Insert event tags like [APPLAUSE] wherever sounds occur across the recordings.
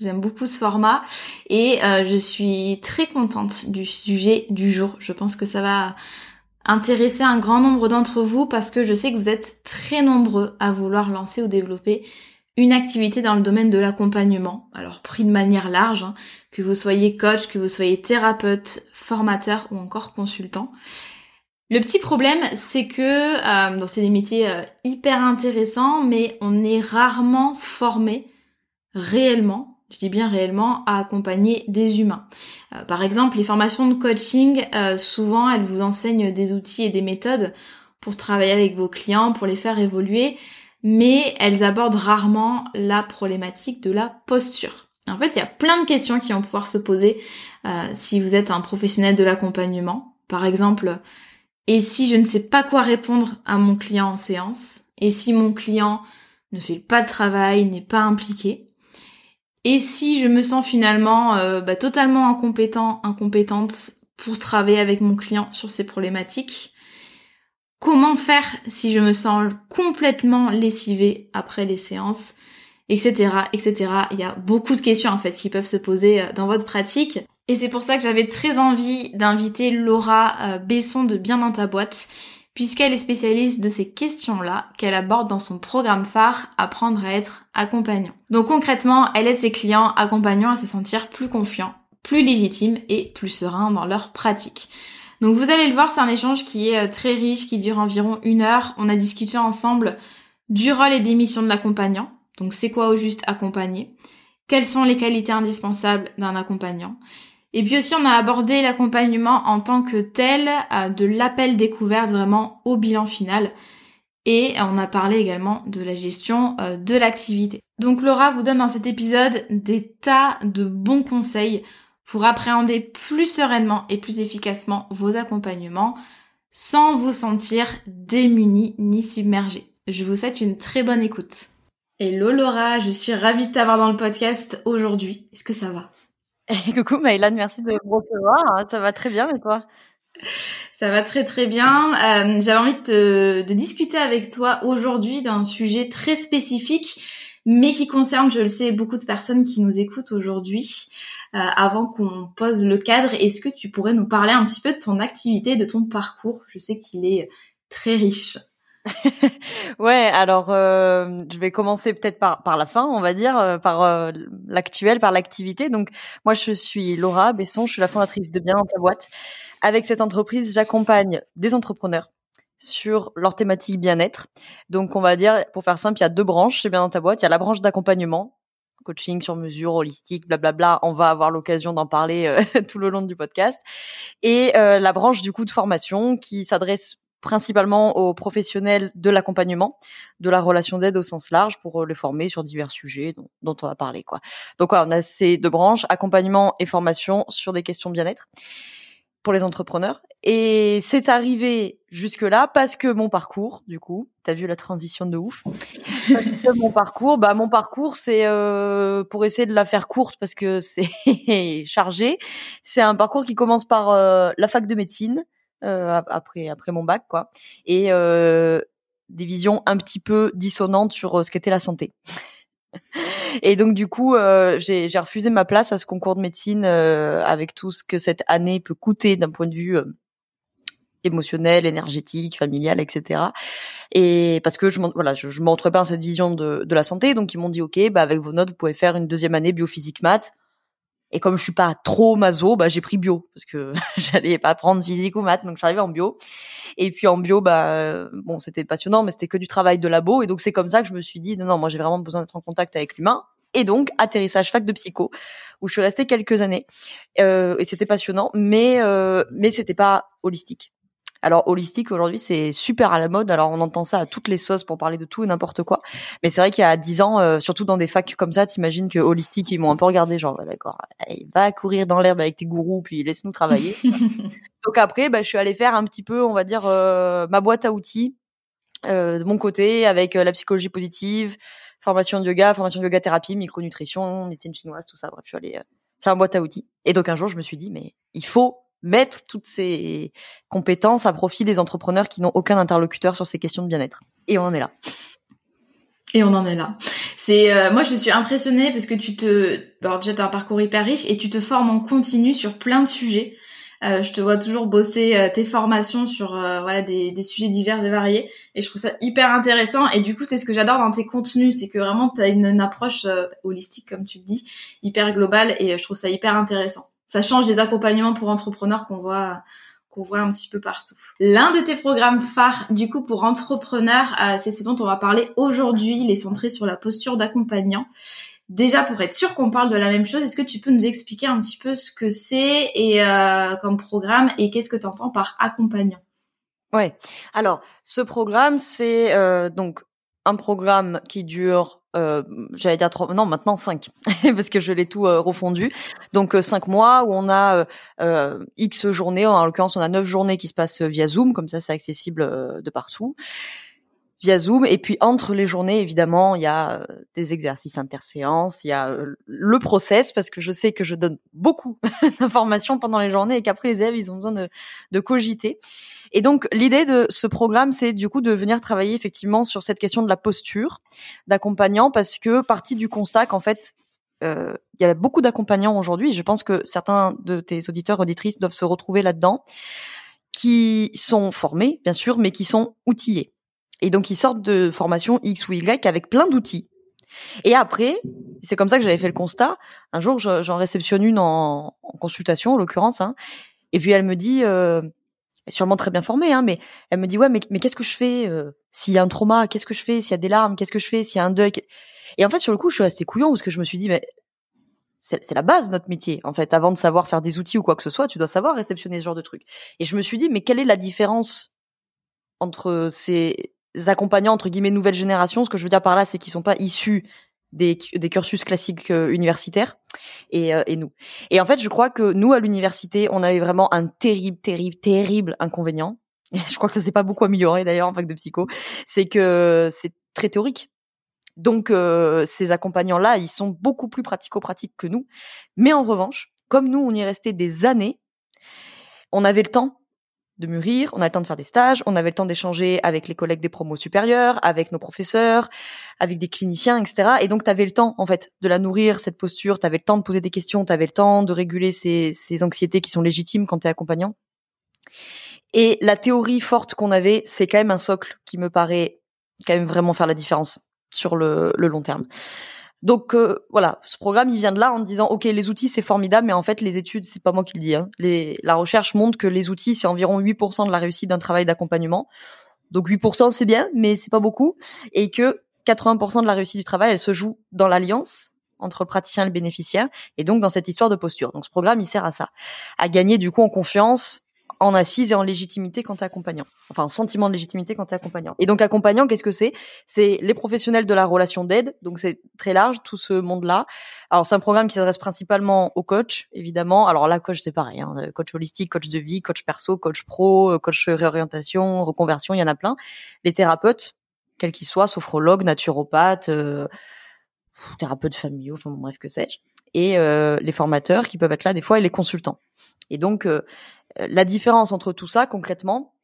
J'aime beaucoup ce format et euh, je suis très contente du sujet du jour. Je pense que ça va intéresser un grand nombre d'entre vous parce que je sais que vous êtes très nombreux à vouloir lancer ou développer une activité dans le domaine de l'accompagnement. Alors pris de manière large, hein, que vous soyez coach, que vous soyez thérapeute, formateur ou encore consultant. Le petit problème, c'est que euh, c'est des métiers euh, hyper intéressants, mais on est rarement formé réellement je dis bien réellement, à accompagner des humains. Euh, par exemple, les formations de coaching, euh, souvent, elles vous enseignent des outils et des méthodes pour travailler avec vos clients, pour les faire évoluer, mais elles abordent rarement la problématique de la posture. En fait, il y a plein de questions qui vont pouvoir se poser euh, si vous êtes un professionnel de l'accompagnement. Par exemple, et si je ne sais pas quoi répondre à mon client en séance? Et si mon client ne fait pas le travail, n'est pas impliqué? Et si je me sens finalement euh, bah, totalement incompétent, incompétente pour travailler avec mon client sur ces problématiques, comment faire si je me sens complètement lessivée après les séances, etc., etc. Il y a beaucoup de questions en fait qui peuvent se poser euh, dans votre pratique. Et c'est pour ça que j'avais très envie d'inviter Laura euh, Besson de Bien dans ta boîte, puisqu'elle est spécialiste de ces questions-là qu'elle aborde dans son programme phare Apprendre à être accompagnant. Donc concrètement, elle aide ses clients accompagnants à se sentir plus confiants, plus légitimes et plus sereins dans leur pratique. Donc vous allez le voir, c'est un échange qui est euh, très riche, qui dure environ une heure. On a discuté ensemble du rôle et des missions de l'accompagnant. Donc c'est quoi au juste accompagner? Quelles sont les qualités indispensables d'un accompagnant? Et puis aussi, on a abordé l'accompagnement en tant que tel, euh, de l'appel découverte vraiment au bilan final. Et on a parlé également de la gestion euh, de l'activité. Donc Laura vous donne dans cet épisode des tas de bons conseils pour appréhender plus sereinement et plus efficacement vos accompagnements sans vous sentir démunis ni submergés. Je vous souhaite une très bonne écoute. Hello Laura, je suis ravie de t'avoir dans le podcast aujourd'hui. Est-ce que ça va? [LAUGHS] coucou Maïlan, merci de me recevoir. Ça va très bien et toi? Ça va très très bien. Euh, J'avais envie de, discuter avec toi aujourd'hui d'un sujet très spécifique, mais qui concerne, je le sais, beaucoup de personnes qui nous écoutent aujourd'hui. Euh, avant qu'on pose le cadre, est-ce que tu pourrais nous parler un petit peu de ton activité, de ton parcours? Je sais qu'il est très riche. [LAUGHS] ouais, alors euh, je vais commencer peut-être par par la fin, on va dire, euh, par euh, l'actuel, par l'activité. Donc moi je suis Laura Besson, je suis la fondatrice de Bien dans ta boîte. Avec cette entreprise, j'accompagne des entrepreneurs sur leur thématique bien-être. Donc on va dire, pour faire simple, il y a deux branches chez Bien dans ta boîte. Il y a la branche d'accompagnement, coaching sur mesure, holistique, blablabla. On va avoir l'occasion d'en parler [LAUGHS] tout le long du podcast. Et la branche du coup de formation qui s'adresse principalement aux professionnels de l'accompagnement, de la relation d'aide au sens large pour euh, les former sur divers sujets dont, on a parlé quoi. Donc voilà, on a ces deux branches, accompagnement et formation sur des questions bien-être pour les entrepreneurs. Et c'est arrivé jusque-là parce que mon parcours, du coup, t'as vu la transition de ouf? mon parcours, bah mon parcours, c'est euh, pour essayer de la faire courte parce que c'est [LAUGHS] chargé. C'est un parcours qui commence par euh, la fac de médecine, après après mon bac, quoi. Et des visions un petit peu dissonantes sur ce qu'était la santé. [LAUGHS] Et donc du coup, euh, j'ai refusé ma place à ce concours de médecine euh, avec tout ce que cette année peut coûter d'un point de vue euh, émotionnel, énergétique, familial, etc. Et parce que je voilà, je, je m'entrais pas dans cette vision de, de la santé, donc ils m'ont dit ok, bah avec vos notes, vous pouvez faire une deuxième année biophysique maths. Et comme je suis pas trop maso, bah j'ai pris bio parce que [LAUGHS] j'allais pas prendre physique ou maths, donc arrivée en bio. Et puis en bio, bah bon, c'était passionnant, mais c'était que du travail de labo. Et donc c'est comme ça que je me suis dit non, non, moi j'ai vraiment besoin d'être en contact avec l'humain. Et donc atterrissage fac de psycho où je suis restée quelques années euh, et c'était passionnant, mais euh, mais c'était pas holistique. Alors holistique aujourd'hui c'est super à la mode. Alors on entend ça à toutes les sauces pour parler de tout et n'importe quoi. Mais c'est vrai qu'il y a dix ans, euh, surtout dans des facs comme ça, t'imagines que holistique ils m'ont un peu regardé genre bah, d'accord, va courir dans l'herbe avec tes gourous puis laisse-nous travailler. [LAUGHS] Donc après bah, je suis allée faire un petit peu on va dire euh, ma boîte à outils euh, de mon côté avec la psychologie positive, formation de yoga, formation de yoga thérapie, micronutrition, médecine chinoise, tout ça. Bref je suis allée faire une boîte à outils. Et donc un jour je me suis dit mais il faut mettre toutes ces compétences à profit des entrepreneurs qui n'ont aucun interlocuteur sur ces questions de bien-être. Et on en est là. Et on en est là. C'est euh, moi je suis impressionnée parce que tu te alors déjà as un parcours hyper riche et tu te formes en continu sur plein de sujets. Euh, je te vois toujours bosser euh, tes formations sur voilà des, des, sujets divers et variés et je trouve ça hyper intéressant et du coup c'est ce que j'adore dans tes contenus c'est que vraiment tu as une, une approche holistique comme tu le dis hyper globale et je trouve ça hyper intéressant ça change des accompagnements pour entrepreneurs qu'on voit qu'on voit un petit peu partout. L'un de tes programmes phares, du coup, pour entrepreneurs, euh, c'est ce dont on va parler aujourd'hui, il est centré sur la posture d'accompagnant. Déjà, pour être sûr qu'on parle de la même chose, est-ce que tu peux nous expliquer un petit peu ce que c'est et euh, comme programme et qu'est-ce que tu entends par accompagnant? Ouais. Alors, ce programme, c'est euh, donc un programme qui dure euh, j'allais dire trois, non maintenant cinq [LAUGHS] parce que je l'ai tout euh, refondu. Donc euh, cinq mois où on a euh, x journées. En l'occurrence, on a neuf journées qui se passent via Zoom, comme ça c'est accessible de partout via Zoom. Et puis entre les journées, évidemment, il y a des exercices interséances, il y a le process parce que je sais que je donne beaucoup [LAUGHS] d'informations pendant les journées et qu'après les élèves ils ont besoin de, de cogiter. Et donc l'idée de ce programme, c'est du coup de venir travailler effectivement sur cette question de la posture d'accompagnant parce que partie du constat qu'en fait euh, il y a beaucoup d'accompagnants aujourd'hui. Je pense que certains de tes auditeurs auditrices doivent se retrouver là-dedans, qui sont formés bien sûr, mais qui sont outillés. Et donc ils sortent de formation X ou Y avec plein d'outils. Et après, c'est comme ça que j'avais fait le constat. Un jour, j'en réceptionne une en, consultation, en l'occurrence, hein, et puis elle me dit, euh, sûrement très bien formée, hein, mais elle me dit ouais, mais, mais qu'est-ce que je fais euh, s'il y a un trauma Qu'est-ce que je fais s'il y a des larmes Qu'est-ce que je fais s'il y a un deuil Et en fait, sur le coup, je suis assez couillon parce que je me suis dit mais c'est la base de notre métier. En fait, avant de savoir faire des outils ou quoi que ce soit, tu dois savoir réceptionner ce genre de truc. Et je me suis dit mais quelle est la différence entre ces accompagnants entre guillemets nouvelle génération Ce que je veux dire par là, c'est qu'ils sont pas issus des, cursus classiques euh, universitaires et, euh, et nous. Et en fait, je crois que nous, à l'université, on avait vraiment un terrible, terrible, terrible inconvénient. Et [LAUGHS] je crois que ça s'est pas beaucoup amélioré d'ailleurs en fac de psycho. C'est que c'est très théorique. Donc, euh, ces accompagnants-là, ils sont beaucoup plus pratico-pratiques que nous. Mais en revanche, comme nous, on y restait des années, on avait le temps de mûrir, on avait le temps de faire des stages, on avait le temps d'échanger avec les collègues des promos supérieurs, avec nos professeurs, avec des cliniciens, etc. Et donc, tu avais le temps, en fait, de la nourrir, cette posture, tu avais le temps de poser des questions, tu avais le temps de réguler ces, ces anxiétés qui sont légitimes quand tu es accompagnant. Et la théorie forte qu'on avait, c'est quand même un socle qui me paraît quand même vraiment faire la différence sur le, le long terme. Donc euh, voilà, ce programme il vient de là en disant ok les outils c'est formidable mais en fait les études c'est pas moi qui le dis. Hein. Les, la recherche montre que les outils c'est environ 8% de la réussite d'un travail d'accompagnement. Donc 8% c'est bien mais c'est pas beaucoup et que 80% de la réussite du travail elle se joue dans l'alliance entre le praticien et le bénéficiaire et donc dans cette histoire de posture. Donc ce programme il sert à ça, à gagner du coup en confiance, en assise et en légitimité quand t'es accompagnant. Enfin, un sentiment de légitimité quand t'es accompagnant. Et donc accompagnant, qu'est-ce que c'est? C'est les professionnels de la relation d'aide. Donc c'est très large tout ce monde-là. Alors c'est un programme qui s'adresse principalement aux coachs, évidemment. Alors là, coach c'est pareil, hein. coach holistique, coach de vie, coach perso, coach pro, coach réorientation, reconversion, il y en a plein. Les thérapeutes, quels qu'ils soient, sophrologues, naturopathes, euh, thérapeutes familiaux, enfin bref que sais-je. Et euh, les formateurs qui peuvent être là des fois et les consultants. Et donc, euh, la différence entre tout ça, concrètement,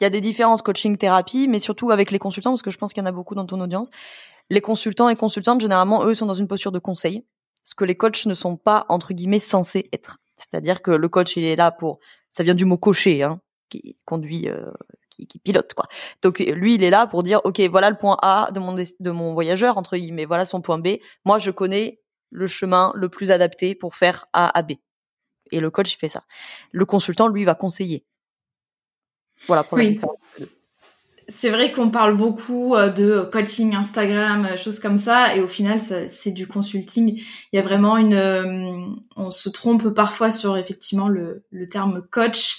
il y a des différences coaching-thérapie, mais surtout avec les consultants, parce que je pense qu'il y en a beaucoup dans ton audience. Les consultants et consultantes, généralement, eux, sont dans une posture de conseil, ce que les coachs ne sont pas, entre guillemets, censés être. C'est-à-dire que le coach, il est là pour, ça vient du mot cocher, hein, qui conduit, euh, qui, qui, pilote, quoi. Donc lui, il est là pour dire, ok, voilà le point A de mon de mon voyageur, entre guillemets, voilà son point B. Moi, je connais le chemin le plus adapté pour faire A à B. Et le coach, il fait ça. Le consultant, lui, va conseiller. Voilà pour oui. C'est vrai qu'on parle beaucoup euh, de coaching Instagram, euh, choses comme ça, et au final, c'est du consulting. Il y a vraiment une, euh, on se trompe parfois sur effectivement le, le terme coach.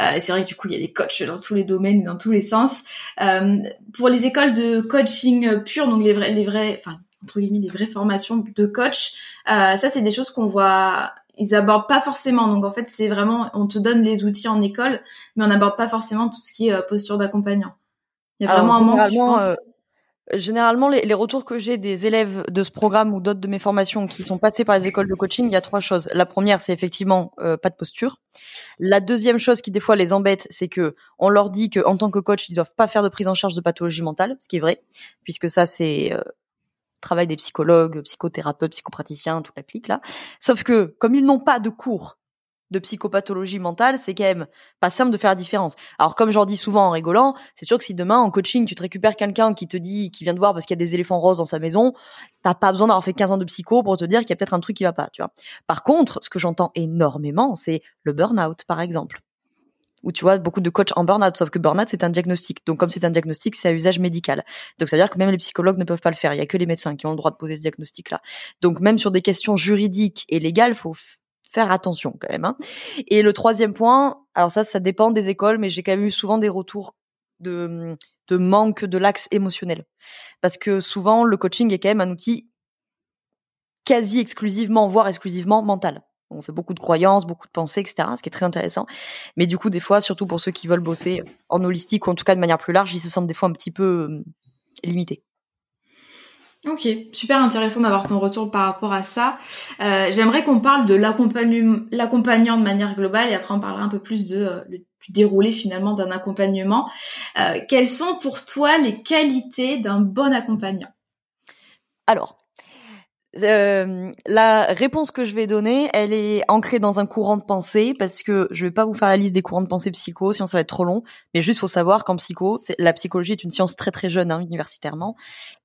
Euh, c'est vrai que du coup, il y a des coachs dans tous les domaines et dans tous les sens. Euh, pour les écoles de coaching pur, donc les vrais, les vrais, enfin entre guillemets, les vraies formations de coach, ça c'est des choses qu'on voit ils abordent pas forcément. Donc en fait, c'est vraiment, on te donne les outils en école, mais on n'aborde pas forcément tout ce qui est euh, posture d'accompagnant. Il y a vraiment un manque, je pense. Euh, généralement, les, les, retours que j'ai des élèves de ce programme ou d'autres de mes formations qui sont passés par les écoles de coaching, il y a trois choses. La première, c'est effectivement euh, pas de posture. La deuxième chose qui des fois les embête, c'est que on leur dit que en tant que coach, ils doivent pas faire de prise en charge de pathologie mentale, ce qui est vrai, puisque ça c'est travail des psychologues, psychothérapeutes, psychopraticiens, toute la clique là. Sauf que comme ils n'ont pas de cours de psychopathologie mentale, c'est quand même pas simple de faire la différence. Alors comme j'en dis souvent en rigolant, c'est sûr que si demain en coaching tu te récupères quelqu'un qui te dit, qui vient te voir parce qu'il y a des éléphants roses dans sa maison, t'as pas besoin d'avoir fait 15 ans de psycho pour te dire qu'il y a peut-être un truc qui va pas, tu vois. Par contre, ce que j'entends énormément, c'est le burn-out par exemple où tu vois beaucoup de coachs en burn-out, sauf que burn-out c'est un diagnostic. Donc comme c'est un diagnostic, c'est à usage médical. Donc ça veut dire que même les psychologues ne peuvent pas le faire. Il y a que les médecins qui ont le droit de poser ce diagnostic-là. Donc même sur des questions juridiques et légales, faut faire attention quand même. Hein. Et le troisième point, alors ça, ça dépend des écoles, mais j'ai quand même eu souvent des retours de, de manque de l'axe émotionnel, parce que souvent le coaching est quand même un outil quasi exclusivement, voire exclusivement mental. On fait beaucoup de croyances, beaucoup de pensées, etc. Ce qui est très intéressant. Mais du coup, des fois, surtout pour ceux qui veulent bosser en holistique ou en tout cas de manière plus large, ils se sentent des fois un petit peu euh, limités. Ok, super intéressant d'avoir ton retour par rapport à ça. Euh, j'aimerais qu'on parle de l'accompagnant de manière globale et après on parlera un peu plus de, euh, du déroulé finalement d'un accompagnement. quelles sont pour toi les qualités d'un bon accompagnant? Alors, euh, la réponse que je vais donner, elle est ancrée dans un courant de pensée parce que je vais pas vous faire la liste des courants de pensée psycho, sinon ça va être trop long. Mais juste faut savoir qu'en psycho, la psychologie est une science très très jeune hein, universitairement,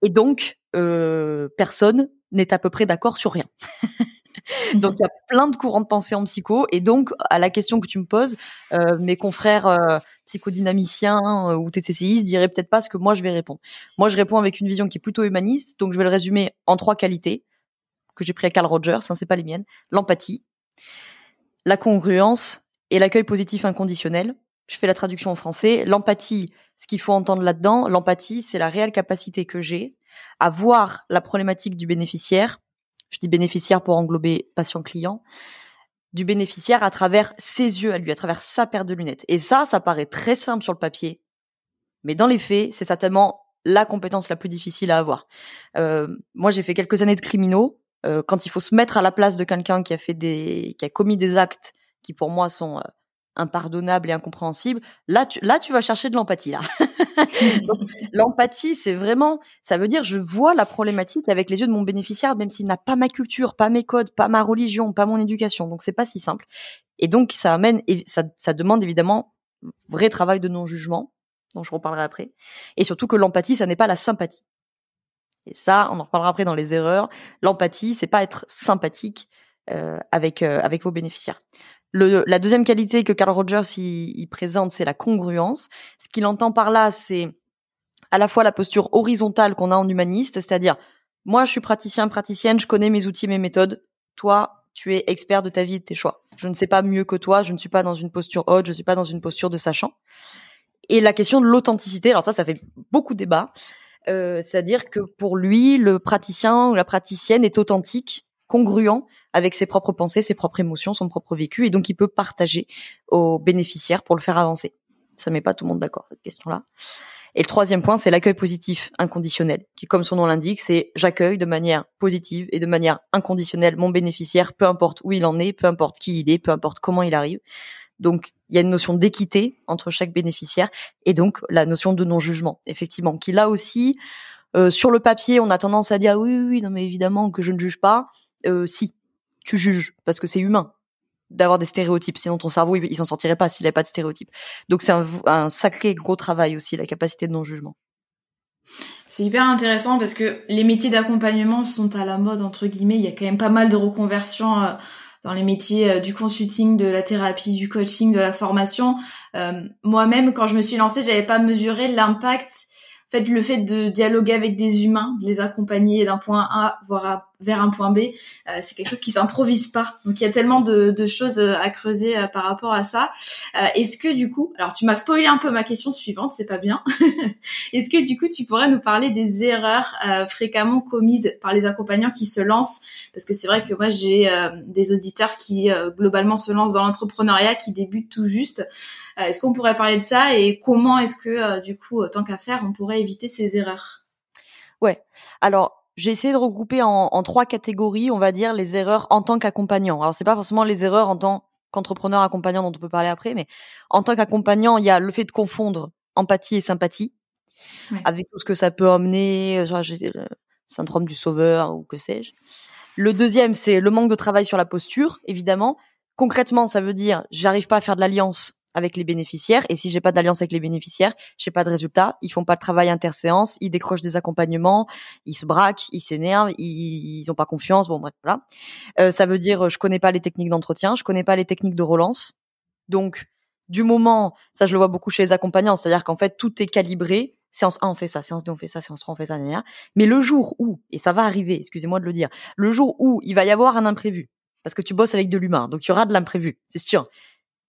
et donc euh, personne n'est à peu près d'accord sur rien. [LAUGHS] donc il y a plein de courants de pensée en psycho, et donc à la question que tu me poses, euh, mes confrères psychodynamiciens ou TCCI diraient peut-être pas ce que moi je vais répondre. Moi je réponds avec une vision qui est plutôt humaniste, donc je vais le résumer en trois qualités que j'ai pris à Carl Rogers, hein, c'est pas les miennes, l'empathie, la congruence et l'accueil positif inconditionnel. Je fais la traduction en français. L'empathie, ce qu'il faut entendre là-dedans, l'empathie, c'est la réelle capacité que j'ai à voir la problématique du bénéficiaire. Je dis bénéficiaire pour englober patient-client du bénéficiaire à travers ses yeux à lui, à travers sa paire de lunettes. Et ça, ça paraît très simple sur le papier, mais dans les faits, c'est certainement la compétence la plus difficile à avoir. Euh, moi, j'ai fait quelques années de criminaux. Euh, quand il faut se mettre à la place de quelqu'un qui a fait des, qui a commis des actes qui pour moi sont euh, impardonnables et incompréhensibles, là tu, là tu vas chercher de l'empathie là. [LAUGHS] l'empathie, c'est vraiment, ça veut dire je vois la problématique avec les yeux de mon bénéficiaire, même s'il n'a pas ma culture, pas mes codes, pas ma religion, pas mon éducation. Donc c'est pas si simple. Et donc ça amène, ça, ça demande évidemment vrai travail de non jugement, dont je reparlerai après, et surtout que l'empathie, ça n'est pas la sympathie. Et ça, on en reparlera après dans les erreurs. L'empathie, c'est pas être sympathique euh, avec euh, avec vos bénéficiaires. Le, la deuxième qualité que Carl Rogers il, présente, c'est la congruence. Ce qu'il entend par là, c'est à la fois la posture horizontale qu'on a en humaniste, c'est-à-dire moi, je suis praticien, praticienne, je connais mes outils, mes méthodes. Toi, tu es expert de ta vie et de tes choix. Je ne sais pas mieux que toi, je ne suis pas dans une posture haute, je ne suis pas dans une posture de sachant. Et la question de l'authenticité, alors ça, ça fait beaucoup de débat. Euh, c'est-à-dire que pour lui, le praticien ou la praticienne est authentique, congruent avec ses propres pensées, ses propres émotions, son propre vécu, et donc il peut partager aux bénéficiaires pour le faire avancer. Ça met pas tout le monde d'accord cette question-là. Et le troisième point, c'est l'accueil positif inconditionnel, qui, comme son nom l'indique, c'est j'accueille de manière positive et de manière inconditionnelle mon bénéficiaire, peu importe où il en est, peu importe qui il est, peu importe comment il arrive. Donc, il y a une notion d'équité entre chaque bénéficiaire et donc la notion de non-jugement, effectivement, qui là aussi, euh, sur le papier, on a tendance à dire oui, oui, non, mais évidemment que je ne juge pas. Euh, si, tu juges parce que c'est humain d'avoir des stéréotypes. Sinon, ton cerveau, il, s'en sortirait pas s'il n'avait pas de stéréotypes. Donc, c'est un, un, sacré gros travail aussi, la capacité de non-jugement. C'est hyper intéressant parce que les métiers d'accompagnement sont à la mode, entre guillemets. Il y a quand même pas mal de reconversions euh, dans les métiers euh, du consulting, de la thérapie, du coaching, de la formation. Euh, moi-même, quand je me suis lancée, j'avais pas mesuré l'impact fait, le fait de dialoguer avec des humains, de les accompagner d'un point A voire vers un point B, euh, c'est quelque chose qui s'improvise pas. Donc il y a tellement de, choses euh, à creuser euh, par rapport à ça. Est-ce que du coup, alors tu m'as spoilé un peu ma question suivante, c'est pas bien. [LAUGHS] Est-ce que du coup tu pourrais nous parler des erreurs fréquemment commises par les accompagnants qui se lancent? Parce que c'est vrai que moi j'ai des auditeurs qui globalement se lancent dans l'entrepreneuriat, qui débutent tout juste. Est-ce qu'on pourrait parler de ça et comment est-ce que du coup, tant qu'à faire, on pourrait éviter ces erreurs? Ouais. Alors j'ai essayé de regrouper en, en, trois catégories, on va dire, les erreurs en tant qu'accompagnant. Alors, c'est pas forcément les erreurs en tant qu'entrepreneur accompagnant dont on peut parler après, mais en tant qu'accompagnant, il y a le fait de confondre empathie et sympathie, avec tout ce que ça peut emmener, euh, le syndrome du sauveur ou que sais-je. Le deuxième, c'est le manque de travail sur la posture, évidemment. Concrètement, ça veut dire j'arrive pas à faire de l'alliance avec les bénéficiaires. Et si j'ai pas d'alliance avec les bénéficiaires, j'ai pas de résultat. Ils font pas de travail interséance, ils décrochent des accompagnements, ils se braquent, ils s'énervent, ils, ont pas confiance. Bon bref, voilà. Euh, ça veut dire je connais pas les techniques d'entretien, je connais pas les techniques de relance. Donc du moment, ça je le vois beaucoup chez les accompagnants, c'est-à-dire qu'en fait tout est calibré. Séance 1 on fait ça, séance 2 on fait ça, séance 3 on fait ça, mais le jour où, et ça va arriver, excusez-moi de le dire, le jour où il va y avoir un imprévu, parce que tu bosses avec de l'humain, donc il y aura de l'imprévu, c'est sûr.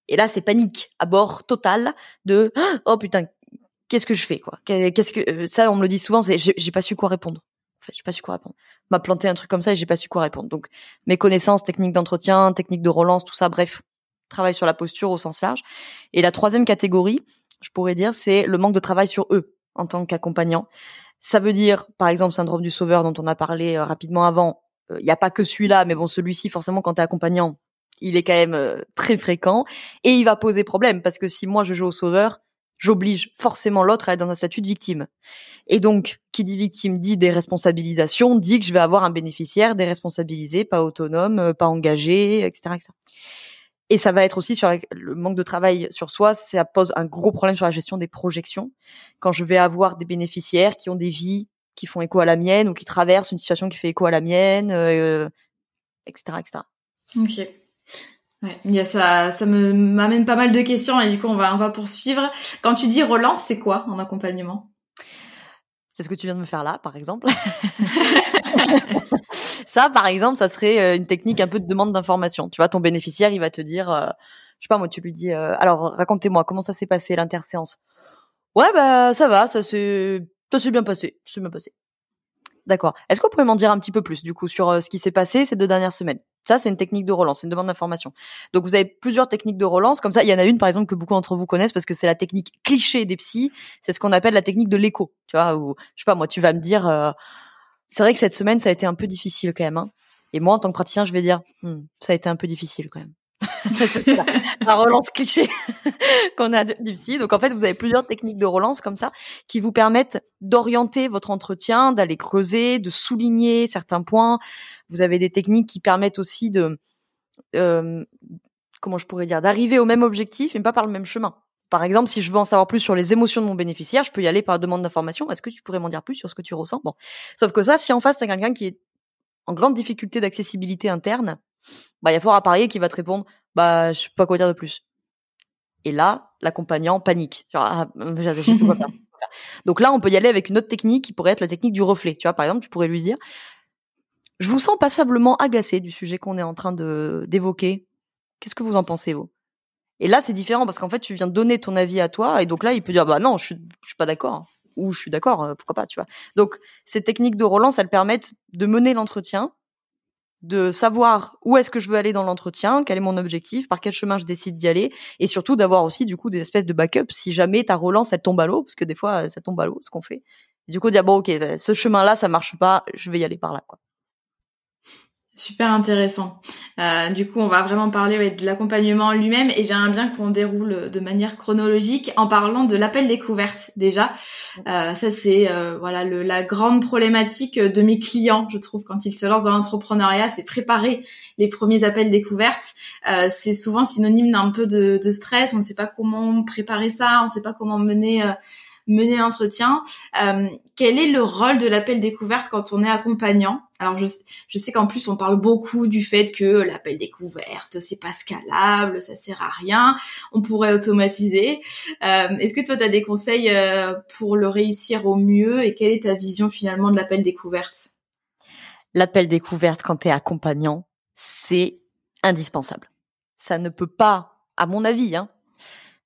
Et là, c'est panique à bord total de [GASPS] oh putain, qu'est-ce que je fais quoi? Qu'est-ce que euh, ça On me le dit souvent, c'est j'ai pas su quoi répondre. En fait, j'ai pas su quoi répondre. M'a planté un truc comme ça et j'ai pas su quoi répondre. Donc mes connaissances, techniques d'entretien, techniques de relance, tout ça, bref, travail sur la posture au sens large. Et la troisième catégorie, je pourrais dire, c'est le manque de travail sur eux en tant qu'accompagnant. Ça veut dire, par exemple, syndrome du sauveur dont on a parlé euh, rapidement avant. Il euh, n'y a pas que celui-là, mais bon, celui-ci, forcément, quand tu es accompagnant, il est quand même euh, très fréquent et il va poser problème parce que si moi je joue au sauveur, j'oblige forcément l'autre à être dans un statut de victime. Et donc, qui dit victime dit déresponsabilisation, dit que je vais avoir un bénéficiaire déresponsabilisé, pas autonome, euh, pas engagé, etc., etc. Et ça va être aussi sur le manque de travail sur soi, ça pose un gros problème sur la gestion des projections. Quand je vais avoir des bénéficiaires qui ont des vies qui font écho à la mienne ou qui traversent une situation qui fait écho à la mienne, euh, etc., etc. Ok. Ouais, ça, ça me m'amène pas mal de questions et du coup on va on va poursuivre. Quand tu dis relance, c'est quoi en accompagnement? C'est ce que tu viens de me faire là, par exemple. [LAUGHS] ça, par exemple, ça serait euh, une technique un peu de demande d'information. Tu vois, ton bénéficiaire, il va te dire, euh, je sais pas moi, tu lui dis, euh, alors racontez-moi comment ça s'est passé l'interséance? Ouais, bah ça va, ça s'est, ça s'est bien passé, ça s'est bien passé. D'accord. Est-ce que vous pouvez m'en dire un petit peu plus du coup sur ce qui s'est passé ces deux dernières semaines? Ça, c'est une technique de relance, c'est une demande d'information. Donc, vous avez plusieurs techniques de relance. Comme ça, il y en a une, par exemple, que beaucoup d'entre vous connaissent parce que c'est la technique cliché des psys. C'est ce qu'on appelle la technique de l'écho. Tu vois, ou, je sais pas, moi, tu vas me dire, euh, c'est vrai que cette semaine, ça a été un peu difficile quand même. Hein. Et moi, en tant que praticien, je vais dire, hmm, ça a été un peu difficile quand même. [LAUGHS] la relance cliché [LAUGHS] qu'on a d'ici. Donc en fait, vous avez plusieurs techniques de relance comme ça qui vous permettent d'orienter votre entretien, d'aller creuser, de souligner certains points. Vous avez des techniques qui permettent aussi de euh, comment je pourrais dire d'arriver au même objectif mais pas par le même chemin. Par exemple, si je veux en savoir plus sur les émotions de mon bénéficiaire, je peux y aller par demande d'information. Est-ce que tu pourrais m'en dire plus sur ce que tu ressens? Bon, sauf que ça, si en face c'est quelqu'un qui est en grande difficulté d'accessibilité interne, bah il y a fort à parier qui va te répondre bah je sais pas quoi dire de plus. Et là, l'accompagnant panique. Ah, Donc là, on peut y aller avec une autre technique qui pourrait être la technique du reflet. Tu vois, par exemple, tu pourrais lui dire je vous sens passablement agacé du sujet qu'on est en train de d'évoquer. Qu'est-ce que vous en pensez vous? Et là, c'est différent parce qu'en fait, tu viens donner ton avis à toi et donc là, il peut dire bah non, je suis, suis pas d'accord ou je suis d'accord, euh, pourquoi pas, tu vois. Donc ces techniques de relance, elles permettent de mener l'entretien de savoir où est-ce que je veux aller dans l'entretien, quel est mon objectif, par quel chemin je décide d'y aller, et surtout d'avoir aussi du coup des espèces de backup si jamais ta relance elle tombe à l'eau, parce que des fois ça tombe à l'eau ce qu'on fait. du coup dire bon ok, bah, ce chemin-là ça marche pas, je vais y aller par là quoi. Super intéressant. Euh, du coup, on va vraiment parler de l'accompagnement lui-même et j'aimerais bien qu'on déroule de manière chronologique en parlant de l'appel découverte déjà. Euh, ça, c'est euh, voilà la grande problématique de mes clients, je trouve, quand ils se lancent dans l'entrepreneuriat, c'est préparer les premiers appels découvertes. Euh, c'est souvent synonyme d'un peu de, de, stress. On ne sait pas comment préparer ça, on ne sait pas comment mener euh, mener l'entretien. Euh, quel est le rôle de l'appel découverte quand on est accompagnant? Alors je, je sais qu'en plus on parle beaucoup du fait que l'appel découverte c'est pas scalable, ça sert à rien, on pourrait automatiser. Euh, Est-ce que toi tu as des conseils euh, pour le réussir au mieux et quelle est ta vision finalement de l'appel découverte? L'appel découverte quand tu es accompagnant, c'est indispensable. Ça ne peut pas, à mon avis, hein,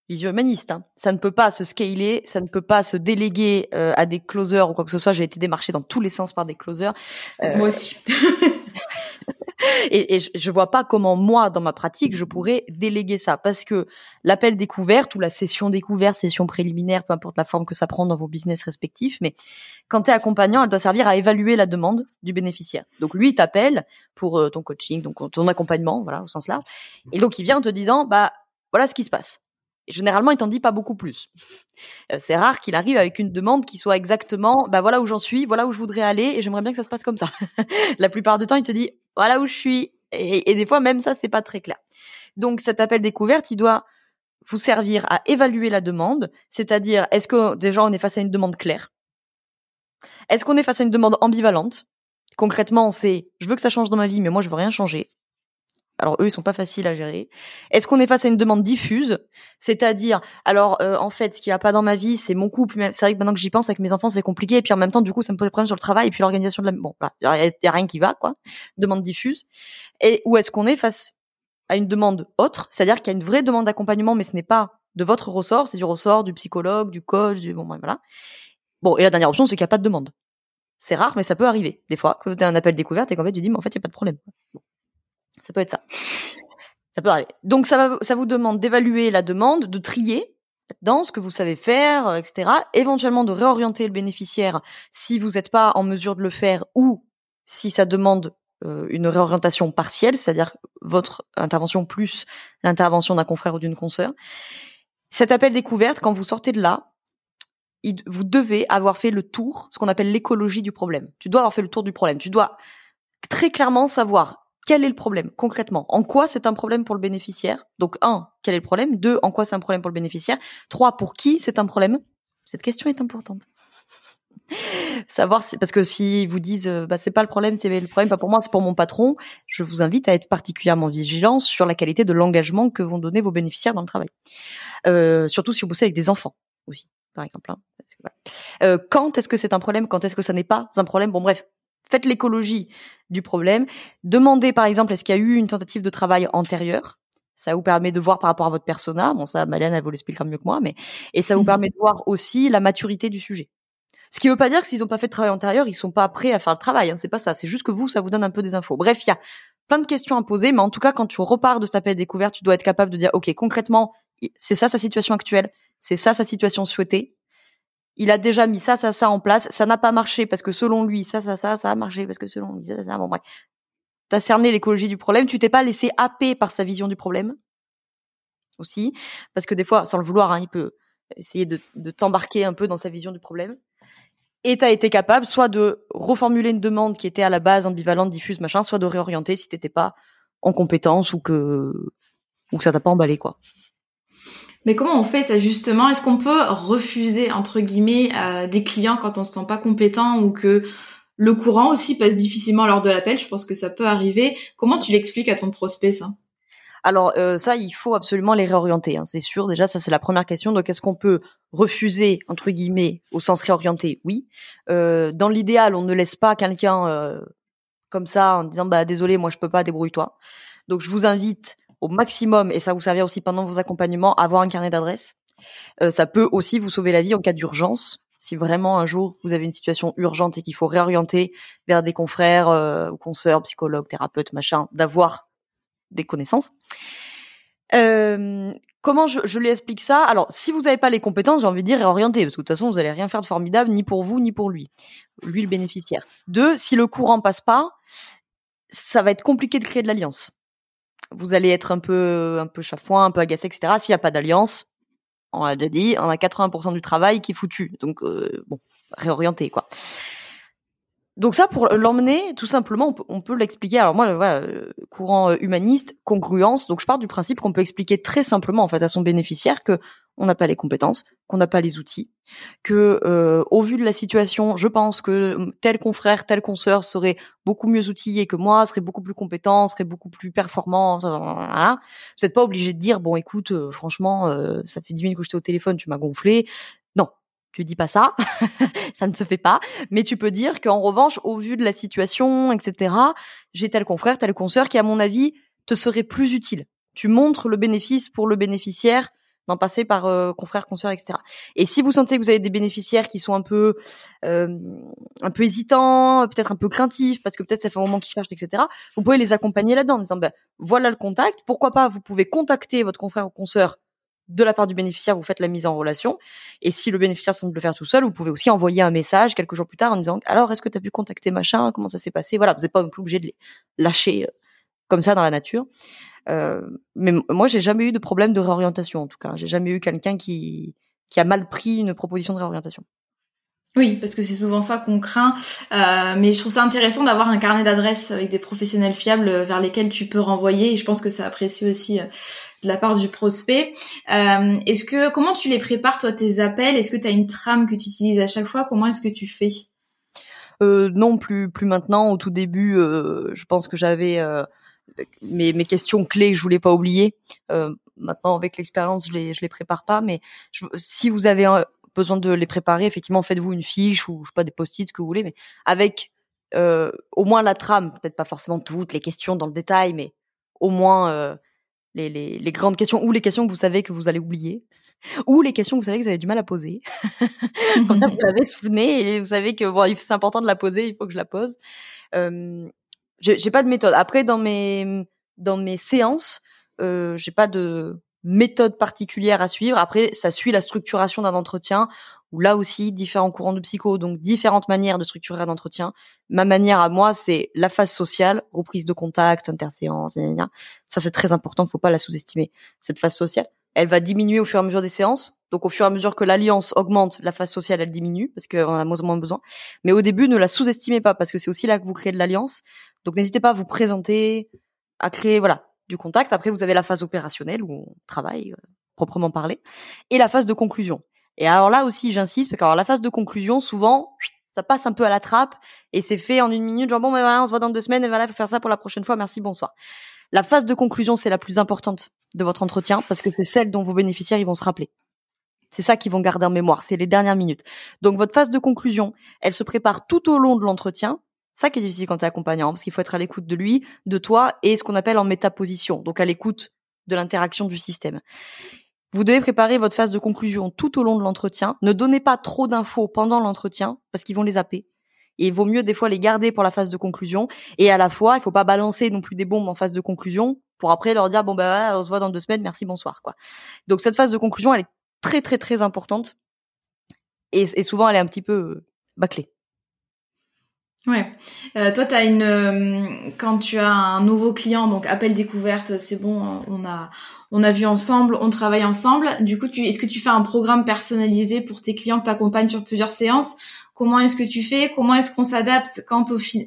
visio humaniste. Hein. Ça ne peut pas se scaler, ça ne peut pas se déléguer euh, à des closers ou quoi que ce soit. J'ai été démarché dans tous les sens par des closers. Euh, moi aussi. [LAUGHS] et, et je, je, vois pas comment moi, dans ma pratique, je pourrais déléguer ça parce que l'appel découverte ou la session découverte, session préliminaire, peu importe la forme que ça prend dans vos business respectifs, mais quand tu es accompagnant, elle doit servir à évaluer la demande du bénéficiaire. Donc lui, il t'appelle pour euh, ton coaching, donc ton accompagnement, voilà, au sens large. Et donc il vient en te disant, bah voilà ce qui se passe généralement, il t'en dit pas beaucoup plus. Euh, c'est rare qu'il arrive avec une demande qui soit exactement, bah voilà où j'en suis, voilà où je voudrais aller, et j'aimerais bien que ça se passe comme ça. [LAUGHS] La plupart du temps, il te dit, voilà où je suis, et, et des fois même ça, c'est pas très clair. Donc cet appel découverte, il doit vous servir à évaluer la demande, c'est-à-dire est-ce que déjà on est face à une demande claire? Est-ce qu'on est face à une demande ambivalente? Concrètement, c'est je veux que ça change dans ma vie, mais moi je veux rien changer. Alors eux, ils sont pas faciles à gérer. Est-ce qu'on est face à une demande diffuse, c'est-à-dire, alors euh, en fait, ce qui a pas dans ma vie, c'est mon couple. C'est vrai que maintenant que j'y pense, avec mes enfants, c'est compliqué. Et puis en même temps, du coup, ça me pose des problèmes sur le travail et puis l'organisation de la. Bon, il y, a rien qui va, quoi. Demande diffuse. Et où est-ce qu'on est face à une demande autre, c'est-à-dire qu'il y a une vraie demande d'accompagnement, mais ce n'est pas de votre ressort, c'est du ressort du psychologue, du coach, du bon, voilà. Bon, et la dernière option, c'est qu'il n'y a pas de demande. C'est rare, mais ça peut arriver. Des fois, que tu as un appel découverte et qu'en fait, tu dis, mais en fait, il n'y a pas de problème. Ça peut être ça. Ça peut arriver. Donc ça, va, ça vous demande d'évaluer la demande, de trier dans ce que vous savez faire, euh, etc. Éventuellement de réorienter le bénéficiaire si vous n'êtes pas en mesure de le faire ou si ça demande euh, une réorientation partielle, c'est-à-dire votre intervention plus l'intervention d'un confrère ou d'une consoeur. Cet appel découverte, quand vous sortez de là, vous devez avoir fait le tour, ce qu'on appelle l'écologie du problème. Tu dois avoir fait le tour du problème. Tu dois très clairement savoir quel est le problème concrètement? En quoi c'est un problème pour le bénéficiaire? Donc un, quel est le problème? Deux, en quoi c'est un problème pour le bénéficiaire? Trois, pour qui c'est un problème? Cette question est importante. [LAUGHS] Savoir parce que si vous disent euh, bah c'est pas le problème, c'est le problème pas pour moi, c'est pour mon patron, je vous invite à être particulièrement vigilant sur la qualité de l'engagement que vont donner vos bénéficiaires dans le travail. Euh, surtout si vous bossez avec des enfants aussi, par exemple. Hein. Euh, quand est-ce que c'est un problème? Quand est-ce que ça n'est pas un problème? Bon bref, faites l'écologie du problème. Demandez par exemple est-ce qu'il y a eu une tentative de travail antérieure? Ça vous permet de voir par rapport à votre persona. Bon, ça, Marianne, elle vous l'expliquera mieux que moi, mais et ça vous mhm. permet de voir aussi la maturité du sujet. Ce qui veut pas dire que s'ils n'ont pas fait de travail antérieur, ils sont pas prêts à faire le travail. Hein, c'est pas ça. C'est juste que vous, ça vous donne un peu des infos. Bref, il y a plein de questions à poser, mais en tout cas, quand tu repars de sa paix découverte, tu dois être capable de dire, ok, concrètement, c'est ça sa situation actuelle, c'est ça sa situation souhaitée il a déjà mis ça, ça, ça en place. Ça n'a pas marché parce que selon lui, ça, ça, ça, ça a marché parce que selon lui, ça, ça. Bon, bref. T'as cerné l'écologie du problème. Tu t'es pas laissé happer par sa vision du problème. Aussi. Parce que des fois, sans le vouloir, hein, il peut essayer de, de t'embarquer un peu dans sa vision du problème. Et t'as été capable soit de reformuler une demande qui était à la base ambivalente, diffuse, machin, soit de réorienter si t'étais pas en compétence ou que, ou que ça t'a pas emballé, quoi. Mais comment on fait ça justement? Est-ce qu'on peut refuser entre guillemets euh, des clients quand on se sent pas compétent ou que le courant aussi passe difficilement lors de l'appel? Je pense que ça peut arriver. Comment tu l'expliques à ton prospect ça? Alors euh, ça, il faut absolument les réorienter, hein, c'est sûr. Déjà, ça c'est la première question. Donc, est-ce qu'on peut refuser entre guillemets au sens réorienté? Oui. Euh, dans l'idéal, on ne laisse pas quelqu'un comme ça en disant bah désolé, moi je peux pas, débrouille-toi. Donc, je vous invite au maximum, et ça vous servir aussi pendant vos accompagnements, avoir un carnet d'adresses. Euh, ça peut aussi vous sauver la vie en cas d'urgence. Si vraiment un jour vous avez une situation urgente et qu'il faut réorienter vers des confrères euh, consoeurs, psychologues, thérapeutes, machin, d'avoir des connaissances. Euh, comment je, je lui explique ça? Alors, si vous n'avez pas les compétences, j'ai envie de dire réorienter, parce que de toute façon, vous allez rien faire de formidable, ni pour vous, ni pour lui, lui le bénéficiaire. Deux, si le courant passe pas, ça va être compliqué de créer de l'alliance. Vous allez être un peu, un peu chafouin, un peu agacé, etc. S'il n'y a pas d'alliance, on l'a déjà dit, on a 80% du travail qui est foutu. Donc, euh, bon, réorienter, quoi. Donc ça, pour l'emmener, tout simplement, on peut, l'expliquer. Alors moi, voilà, euh, courant euh, humaniste, congruence. Donc je pars du principe qu'on peut expliquer très simplement, en fait, à son bénéficiaire que on n'a pas les compétences, qu'on n'a pas les outils, que euh, au vu de la situation, je pense que tel confrère, tel consoeur serait beaucoup mieux outillé que moi, serait beaucoup plus compétent, serait beaucoup plus performant. Voilà. Vous n'êtes pas obligé de dire bon, écoute, franchement, ça fait dix minutes que j'étais au téléphone, tu m'as gonflé. Non, tu dis pas ça, [LAUGHS] ça ne se fait pas, mais tu peux dire qu'en revanche, au vu de la situation, etc., j'ai tel confrère, tel consoeur qui, à mon avis, te serait plus utile. Tu montres le bénéfice pour le bénéficiaire d'en passer par euh, confrère, consoeur, etc. Et si vous sentez que vous avez des bénéficiaires qui sont un peu, euh, un peu hésitants, peut-être un peu craintifs, parce que peut-être ça fait un moment qu'ils cherchent, etc., vous pouvez les accompagner là-dedans en disant, ben, voilà le contact, pourquoi pas, vous pouvez contacter votre confrère ou consoeur de la part du bénéficiaire, vous faites la mise en relation. Et si le bénéficiaire semble le faire tout seul, vous pouvez aussi envoyer un message quelques jours plus tard en disant alors est-ce que tu as pu contacter machin? Comment ça s'est passé? Voilà, vous n'êtes pas plus obligé de les lâcher euh, comme ça dans la nature. Euh, mais moi, j'ai jamais eu de problème de réorientation en tout cas. J'ai jamais eu quelqu'un qui qui a mal pris une proposition de réorientation. Oui, parce que c'est souvent ça qu'on craint. Euh, mais je trouve ça intéressant d'avoir un carnet d'adresses avec des professionnels fiables vers lesquels tu peux renvoyer. Et je pense que c'est apprécié aussi euh, de la part du prospect. Euh, est-ce que comment tu les prépares toi tes appels? Est-ce que tu as une trame que tu utilises à chaque fois? Comment est-ce que tu fais? Euh, Non, plus plus maintenant. Au tout début, euh, je pense que j'avais euh, mes, questions clés que je voulais pas oublier. maintenant, avec l'expérience, je les je les prépare pas. Mais si vous avez besoin de les préparer, effectivement, faites-vous une fiche ou je sais pas des post-it, ce que vous voulez, mais avec euh, au moins la trame, peut-être pas forcément toutes les questions dans le détail, mais au moins euh, les, les, les, grandes questions ou les questions que vous savez que vous allez oublier ou les questions que vous savez que vous avez du mal à poser. [LAUGHS] Comme ça, vous l'avez souvenez et vous savez que bon, c'est important de la poser, il faut que je la pose. Euh, j'ai pas de méthode. Après, dans mes dans mes séances, euh, j'ai pas de méthode particulière à suivre. Après, ça suit la structuration d'un entretien, où là aussi, différents courants de psycho, donc différentes manières de structurer un entretien. Ma manière à moi, c'est la phase sociale, reprise de contact, interséance, ça c'est très important, faut pas la sous-estimer. Cette phase sociale, elle va diminuer au fur et à mesure des séances. Donc au fur et à mesure que l'alliance augmente, la phase sociale elle diminue parce qu'on a moins besoin. Mais au début, ne la sous-estimez pas parce que c'est aussi là que vous créez de l'alliance. Donc n'hésitez pas à vous présenter, à créer voilà du contact. Après, vous avez la phase opérationnelle où on travaille euh, proprement parlé, et la phase de conclusion. Et alors là aussi, j'insiste, parce que la phase de conclusion, souvent, ça passe un peu à la trappe et c'est fait en une minute. Genre bon, ben voilà, on se voit dans deux semaines et voilà, faut faire ça pour la prochaine fois. Merci, bonsoir. La phase de conclusion, c'est la plus importante de votre entretien parce que c'est celle dont vos bénéficiaires ils vont se rappeler. C'est ça qu'ils vont garder en mémoire, c'est les dernières minutes. Donc votre phase de conclusion, elle se prépare tout au long de l'entretien ça qui est difficile quand tu es accompagnant, parce qu'il faut être à l'écoute de lui, de toi, et ce qu'on appelle en métaposition, donc à l'écoute de l'interaction du système. Vous devez préparer votre phase de conclusion tout au long de l'entretien. Ne donnez pas trop d'infos pendant l'entretien, parce qu'ils vont les zapper. Et il vaut mieux des fois les garder pour la phase de conclusion. Et à la fois, il faut pas balancer non plus des bombes en phase de conclusion pour après leur dire bon bah on se voit dans deux semaines, merci bonsoir quoi. Donc cette phase de conclusion, elle est très très très importante et, souvent elle est un petit peu euh, bâclée. Ouais. Euh, toi, as une euh, quand tu as un nouveau client, donc appel découverte, c'est bon, on a on a vu ensemble, on travaille ensemble. Du coup, tu est-ce que tu fais un programme personnalisé pour tes clients que tu accompagnes sur plusieurs séances? Comment est-ce que tu fais? Comment est-ce qu'on s'adapte quand au fin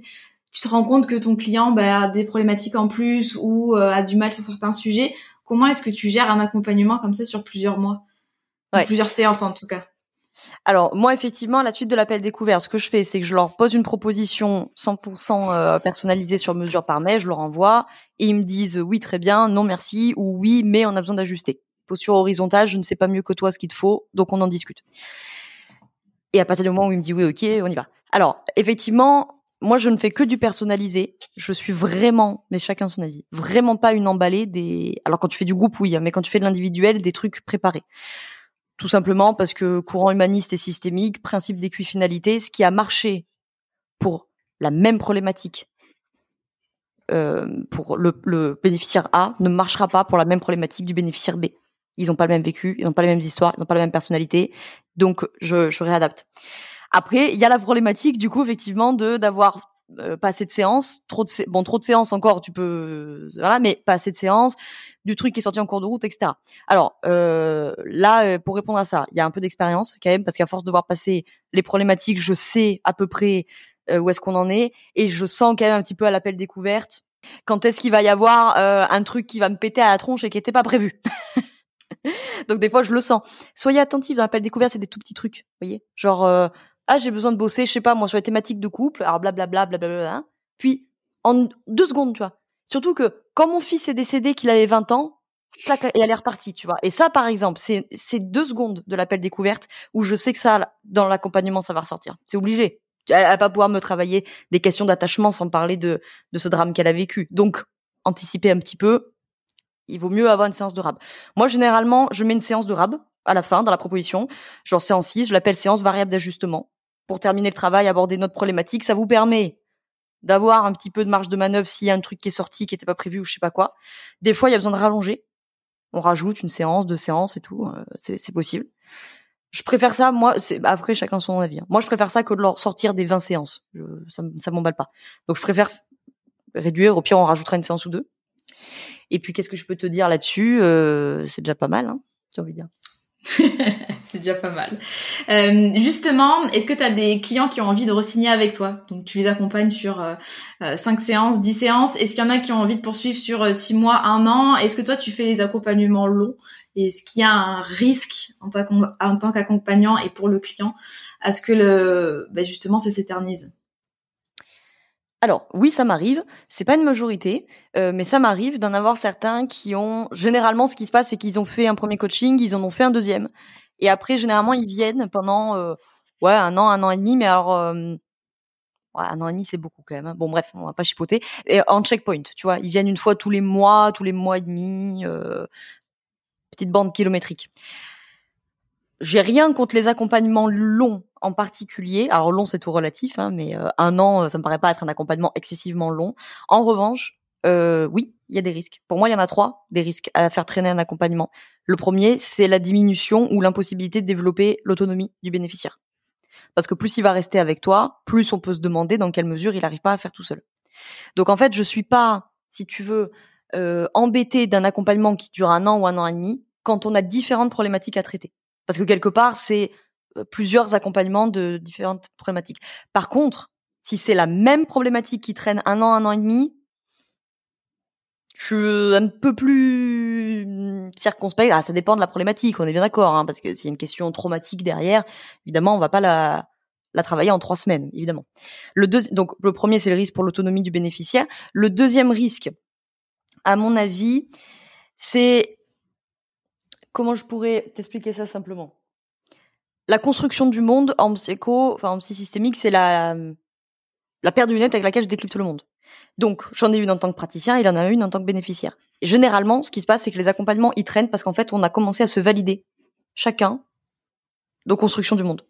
tu te rends compte que ton client bah, a des problématiques en plus ou euh, a du mal sur certains sujets? Comment est-ce que tu gères un accompagnement comme ça sur plusieurs mois? Plusieurs séances en tout cas. Alors moi effectivement à la suite de l'appel découvert, ce que je fais c'est que je leur pose une proposition 100% euh, personnalisée sur mesure par mail, je leur envoie et ils me disent oui très bien, non merci ou oui mais on a besoin d'ajuster. Posture horizontale, je ne sais pas mieux que toi ce qu'il te faut, donc on en discute. Et à partir du moment où il me dit oui ok, on y va. Alors effectivement, moi je ne fais que du personnalisé. Je suis vraiment, mais chacun son avis, vraiment pas une emballée des. Alors quand tu fais du groupe oui, hein, mais quand tu fais de l'individuel, des trucs préparés. Tout simplement parce que courant humaniste et systémique, principe d'équifinalité, ce qui a marché pour la même problématique euh, pour le, bénéficiaire A ne marchera pas pour la même problématique du bénéficiaire B. Ils n'ont pas le même vécu, ils n'ont pas les mêmes histoires, ils n'ont pas la même personnalité, donc je, réadapte. Après, il y a la problématique du coup effectivement de d'avoir euh, pas assez de séances, bon trop de séances encore, tu peux voilà, mais pas assez de séances, du truc qui est sorti en cours de route, etc. Alors euh, là, euh, pour répondre à ça, il y a un peu d'expérience quand même parce qu'à force de voir passer les problématiques, je sais à peu près euh, où est-ce qu'on en est et je sens quand même un petit peu à l'appel découverte quand est-ce qu'il va y avoir un truc qui va me péter à la tronche et qui n'était pas prévu? [LAUGHS] Donc des fois je le sens. Soyez attentifs dans l'appel découverte, c'est des tout petits trucs, voyez, genre ah j'ai besoin de bosser, je sais pas moi sur les thématiques de couple, alors blablabla blablabla. Hein. Puis en deux secondes, tu vois. Surtout que quand mon fils est décédé, qu'il avait 20 ans, clac, et elle est repartie, tu vois. Et ça, par exemple, c'est deux secondes de l'appel découverte où je sais que ça, dans l'accompagnement, ça va ressortir. C'est obligé. Elle va pas pouvoir me travailler des questions d'attachement sans parler de de ce drame qu'elle a vécu. Donc, anticiper un petit peu. Il vaut mieux avoir une séance de rab. Moi, généralement, je mets une séance de rab à la fin dans la proposition. Genre séance 6, je l'appelle séance variable d'ajustement pour terminer le travail, aborder notre problématique. Ça vous permet d'avoir un petit peu de marge de manœuvre s'il y a un truc qui est sorti, qui n'était pas prévu ou je sais pas quoi. Des fois, il y a besoin de rallonger. On rajoute une séance, deux séances et tout. Euh, c'est possible. Je préfère ça, moi, c'est après chacun son avis. Hein. Moi, je préfère ça que de leur sortir des 20 séances. ça, ça m'emballe pas. Donc, je préfère réduire. Au pire, on rajoutera une séance ou deux. Et puis, qu'est-ce que je peux te dire là-dessus? Euh, C'est déjà pas mal, hein, j'ai envie de dire. [LAUGHS] c'est déjà pas mal. Euh, justement, est-ce que tu as des clients qui ont envie de re-signer avec toi? Donc tu les accompagnes sur euh, 5 euh, séances, 10 séances. Est-ce qu'il y en a qui ont envie de poursuivre sur 6 euh, mois, 1 an? Est-ce que toi tu fais les accompagnements longs? Est-ce qu'il y a un risque en, tant qu'accompagnant et pour le client à ce que le, bah justement ça s'éternise? Alors oui, ça m'arrive. C'est pas une majorité, euh, mais ça m'arrive d'en avoir certains qui ont. Généralement, ce qui se passe, c'est qu'ils ont fait un premier coaching, ils en ont fait un deuxième, et après, généralement, ils viennent pendant euh, ouais un an, un an et demi. Mais alors, euh, ouais, un an et demi, c'est beaucoup quand même. Hein. Bon, bref, on va pas chipoter. En checkpoint, tu vois, ils viennent une fois tous les mois, tous les mois et demi, petite bande kilométrique. J'ai rien contre les accompagnements longs en particulier. Alors long, c'est tout relatif, hein, mais euh, un an, ça me paraît pas être un accompagnement excessivement long. En revanche, euh, oui, il y a des risques. Pour moi, il y en a trois des risques à faire traîner un accompagnement. Le premier, c'est la diminution ou l'impossibilité de développer l'autonomie du bénéficiaire. Parce que plus il va rester avec toi, plus on peut se demander dans quelle mesure il n'arrive pas à faire tout seul. Donc en fait, je suis pas, si tu veux, euh, embêté d'un accompagnement qui dure un an ou un an et demi quand on a différentes problématiques à traiter. Parce que quelque part, c'est euh, plusieurs accompagnements de différentes problématiques. Par contre, si c'est la même problématique qui traîne un an, un an et demi, je suis un peu plus circonspect. Ah, ça dépend de la problématique, on est bien d'accord, hein, parce que s'il y a une question traumatique derrière, évidemment, on va pas la, la travailler en trois semaines, évidemment. Le donc le premier, c'est le risque pour l'autonomie du bénéficiaire. Le deuxième risque, à mon avis, c'est comment je pourrais t'expliquer ça simplement? La construction du monde en psycho, enfin en psy systémique, c'est la la paire de lunettes avec laquelle je décrypte le monde. Donc, j'en ai une en tant que praticien, il en a une en tant que bénéficiaire. Généralement, ce qui se passe, c'est que les accompagnements, ils traînent parce qu'en fait, on a commencé à se valider chacun de construction du monde.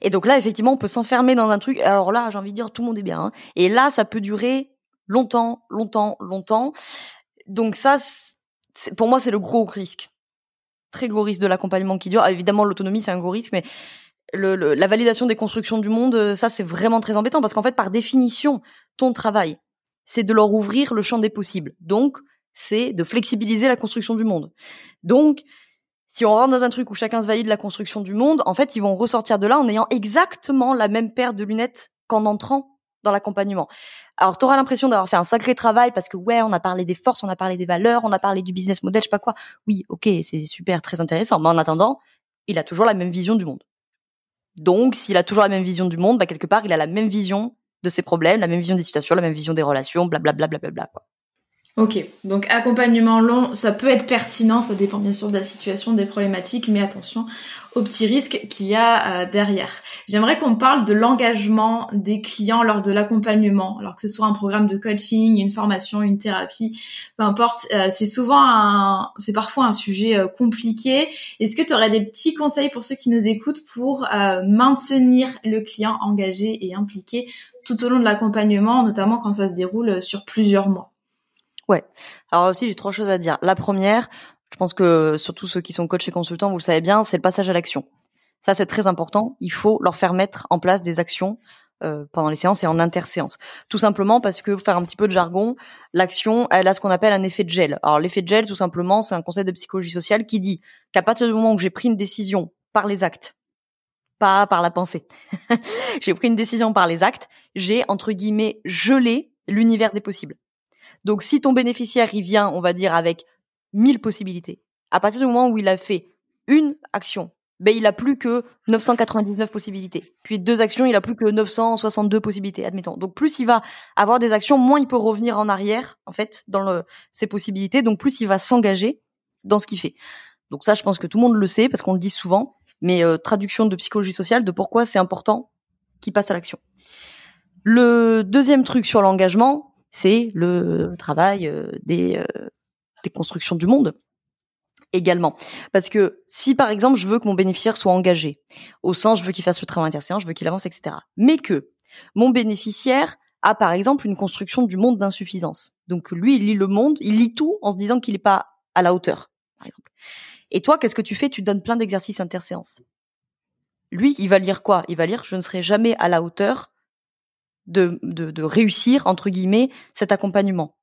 Et donc là, effectivement, on peut s'enfermer dans un truc. Alors là, j'ai envie de dire, tout le monde est bien. Hein. Et là, ça peut durer longtemps, longtemps, longtemps. Donc ça, pour moi, c'est le gros risque très gros risque de l'accompagnement qui dure. Évidemment, l'autonomie, c'est un gros risque, mais le, la validation des constructions du monde, euh, ça, c'est vraiment très embêtant parce qu'en fait, par définition, ton travail, c'est de leur ouvrir le champ des possibles. Donc, c'est de flexibiliser la construction du monde. Donc, si on rentre dans un truc où chacun se valide la construction du monde, en fait, ils vont ressortir de là en ayant exactement la même paire de lunettes qu'en entrant dans l'accompagnement. Alors, tu auras l'impression d'avoir fait un sacré travail parce que ouais, on a parlé des forces, on a parlé des valeurs, on a parlé du business model, je sais pas quoi. Oui, ok, c'est super, très intéressant. Mais en attendant, il a toujours la même vision du monde. Donc, s'il a toujours la même vision du monde, bah, quelque part, il a la même vision de ses problèmes, la même vision des situations, la même vision des relations, blablabla, bla, bla, bla, bla, quoi. Ok, donc accompagnement long, ça peut être pertinent, ça dépend bien sûr de la situation, des problématiques, mais attention aux petits risques qu'il y a euh, derrière. J'aimerais qu'on parle de l'engagement des clients lors de l'accompagnement, alors que ce soit un programme de coaching, une formation, une thérapie, peu importe. Euh, c'est souvent un, c'est parfois un sujet euh, compliqué. Est-ce que tu aurais des petits conseils pour ceux qui nous écoutent pour maintenir le client engagé et impliqué tout au long de l'accompagnement, notamment quand ça se déroule sur plusieurs mois? Ouais. Alors aussi, j'ai trois choses à dire. La première, je pense que surtout ceux qui sont coachs et consultants, vous le savez bien, c'est le passage à l'action. Ça, c'est très important. Il faut leur faire mettre en place des actions euh, pendant les séances et en interséance. Tout simplement parce que, faire un petit peu de jargon, l'action, elle a ce qu'on appelle un effet de gel. Alors l'effet de gel, tout simplement, c'est un concept de psychologie sociale qui dit qu'à partir du moment où j'ai pris une décision par les actes, pas par la pensée, [LAUGHS] j'ai pris une décision par les actes, j'ai, entre guillemets, gelé l'univers des possibles. Donc si ton bénéficiaire, il vient, on va dire, avec 1000 possibilités, à partir du moment où il a fait une action ben il a plus que 999 possibilités. Puis deux actions, il a plus que 962 possibilités, admettons. Donc plus il va avoir des actions, moins il peut revenir en arrière, en fait, dans le, ses possibilités. Donc plus il va s'engager dans ce qu'il fait. Donc ça, je pense que tout le monde le sait parce qu'on le dit souvent. Mais euh, traduction de psychologie sociale de pourquoi c'est important qu'il passe à l'action. Le deuxième truc sur l'engagement, c'est le travail euh, des, euh, des constructions du monde également. Parce que si par exemple je veux que mon bénéficiaire soit engagé, au sens je veux qu'il fasse le travail interséant, je veux qu'il avance, etc. Mais que mon bénéficiaire a par exemple une construction du monde d'insuffisance. Donc lui, il lit le monde, il lit tout en se disant qu'il n'est pas à la hauteur, par exemple. Et toi, qu'est-ce que tu fais? Tu donnes plein d'exercices interséances. Lui, il va lire quoi? Il va lire je ne serai jamais à la hauteur de, de, de réussir, entre guillemets, cet accompagnement.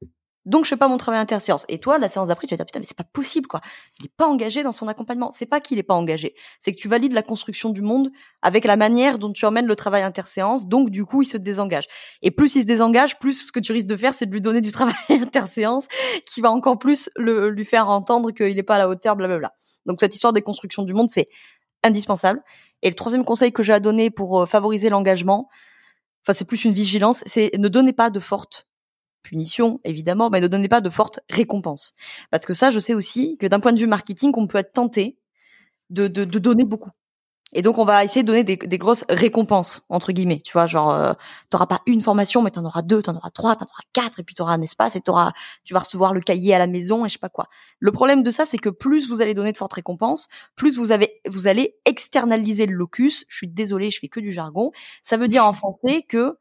Donc je fais pas mon travail interséance. Et toi, la séance d'après, tu vas dire putain mais c'est pas possible quoi. Il est pas engagé dans son accompagnement. C'est pas qu'il est pas engagé, c'est que tu valides la construction du monde avec la manière dont tu emmènes le travail interséance. Donc du coup, il se désengage. Et plus il se désengage, plus ce que tu risques de faire, c'est de lui donner du [LAUGHS] travail interséance qui va encore plus le, lui faire entendre qu'il est pas à la hauteur, blablabla. Donc cette histoire des constructions du monde, c'est indispensable. Et le troisième conseil que j'ai à donner pour euh, favoriser l'engagement, enfin c'est plus une vigilance, c'est ne donnez pas de fortes punition, évidemment, mais ne donnez pas de fortes récompenses. Parce que ça, je sais aussi que d'un point de vue marketing, on peut être tenté de donner beaucoup. Et donc, on va essayer de donner des, grosses récompenses, entre guillemets. Tu vois, genre, euh, t'auras pas une formation, mais t'en auras deux, t'en auras trois, t'en auras quatre, et puis t'auras un espace, et t'auras, tu vas recevoir le cahier à la maison, et je sais pas quoi. Le problème de ça, c'est que plus vous allez donner de fortes récompenses, plus vous avez, vous allez externaliser le locus. Je suis désolée, je fais que du jargon. Ça veut dire en français que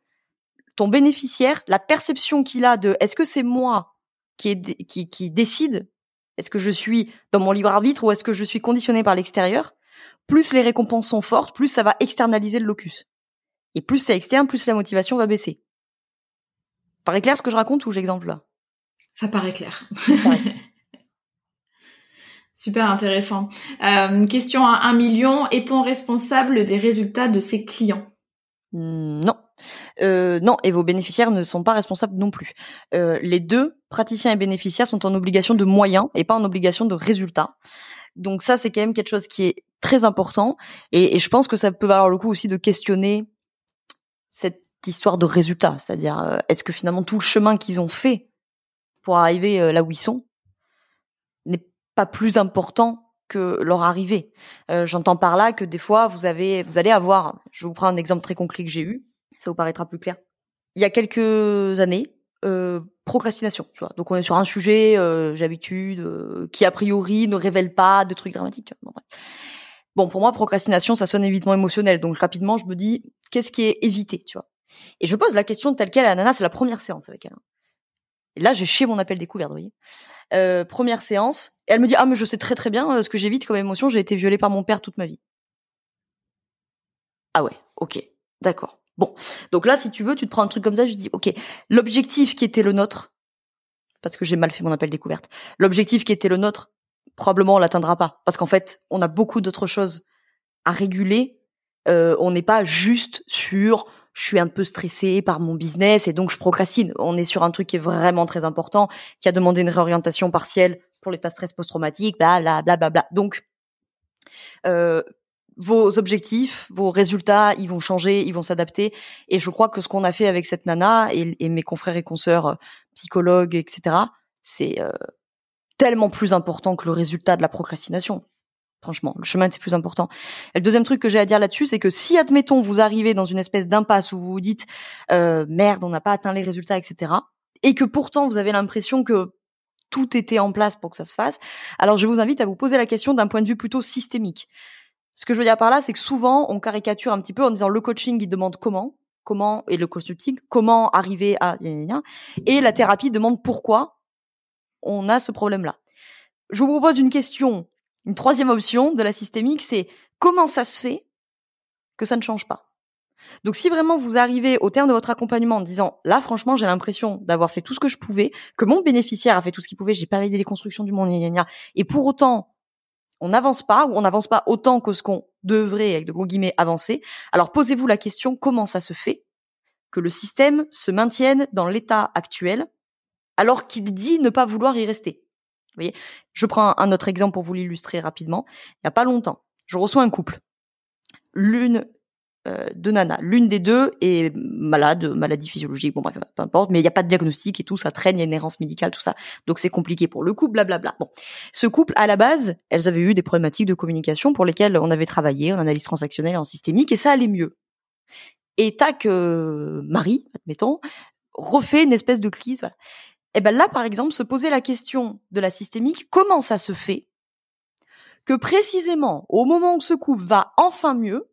ton bénéficiaire, la perception qu'il a de est-ce que c'est moi qui, qui, qui décide, est-ce que je suis dans mon libre arbitre ou est-ce que je suis conditionné par l'extérieur, plus les récompenses sont fortes, plus ça va externaliser le locus. Et plus c'est externe, plus la motivation va baisser. Paraît clair ce que je raconte ou j'exemple là? Ça paraît clair. [LAUGHS] Super intéressant. Euh, question à un million. Est-on responsable des résultats de ses clients? Non. Euh, non, et vos bénéficiaires ne sont pas responsables non plus. Euh, les deux, praticiens et bénéficiaires, sont en obligation de moyens et pas en obligation de résultats. Donc ça, c'est quand même quelque chose qui est très important. Et, je pense que ça peut valoir le coup aussi de questionner cette histoire de résultats. C'est-à-dire, euh, est-ce que finalement tout le chemin qu'ils ont fait pour arriver là où ils sont n'est pas plus important que leur arrivée? J'entends par là que des fois vous avez, vous allez avoir, je vous prendre un exemple très concret que j'ai eu ça vous paraîtra plus clair. Il y a quelques années, euh, procrastination, tu vois. Donc on est sur un sujet, euh, euh, qui a priori ne révèle pas de trucs dramatiques. Bon, bon, pour moi, procrastination, ça sonne évidemment émotionnel. Donc rapidement, je me dis, qu'est-ce qui est évité, tu vois? Et je pose la question telle quelle à Nana, c'est la première séance avec elle. Hein. Et là, j'ai chié mon appel découverte, vous voyez. Euh, première séance, et elle me dit, ah mais je sais très très bien ce que j'évite comme émotion, j'ai été violée par mon père toute ma vie. Ah ouais, ok, d'accord. Bon, donc là, si tu veux, tu te prends un truc comme ça, je dis, ok, l'objectif qui était le nôtre, parce que j'ai mal fait mon appel découverte, l'objectif qui était le nôtre, probablement on l'atteindra pas, parce qu'en fait, on a beaucoup d'autres choses à réguler. Euh, on n'est pas juste sur je suis un peu stressé par mon business et donc je procrastine. On est sur un truc qui est vraiment très important, qui a demandé une réorientation partielle pour l'état stress post-traumatique, bla bla bla bla bla. Donc, euh, vos objectifs, vos résultats, ils vont changer, ils vont s'adapter. Et je crois que ce qu'on a fait avec cette nana et, mes confrères et consoeurs euh, psychologues, etc., c'est euh, tellement plus important que le résultat de la procrastination. Franchement, le chemin était plus important. Et le deuxième truc que j'ai à dire là-dessus, c'est que si, admettons, vous arrivez dans une espèce d'impasse où vous vous dites euh, merde, on n'a pas atteint les résultats, etc., et que pourtant vous avez l'impression que tout était en place pour que ça se fasse, alors je vous invite à vous poser la question d'un point de vue plutôt systémique. Ce que je veux dire par là, c'est que souvent, on caricature un petit peu en disant le coaching, il demande comment, comment, et le consulting, comment arriver à, et la thérapie demande pourquoi on a ce problème-là. Je vous propose une question, une troisième option de la systémique, c'est comment ça se fait que ça ne change pas? Donc si vraiment vous arrivez au terme de votre accompagnement en disant là franchement j'ai l'impression d'avoir fait tout ce que je pouvais, que mon bénéficiaire a fait tout ce qu'il pouvait, j'ai pas validé les constructions du monde, et pour autant on n'avance pas ou on n'avance pas autant que ce qu'on devrait avec de gros guillemets avancer. Alors posez-vous la question comment ça se fait que le système se maintienne dans l'état actuel alors qu'il dit ne pas vouloir y rester. Vous voyez Je prends un autre exemple pour vous l'illustrer rapidement. Il y a pas longtemps, je reçois un couple. L'une euh, de Nana. L'une des deux est malade, maladie physiologique, bon bref, peu importe, mais il n'y a pas de diagnostic et tout, ça traîne, il y a une errance médicale, tout ça. Donc c'est compliqué pour le couple, blablabla. Bon, ce couple, à la base, elles avaient eu des problématiques de communication pour lesquelles on avait travaillé en analyse transactionnelle et en systémique, et ça allait mieux. Et tac, euh, Marie, admettons, refait une espèce de crise. Voilà. Et ben là, par exemple, se poser la question de la systémique, comment ça se fait que précisément au moment où ce couple va enfin mieux,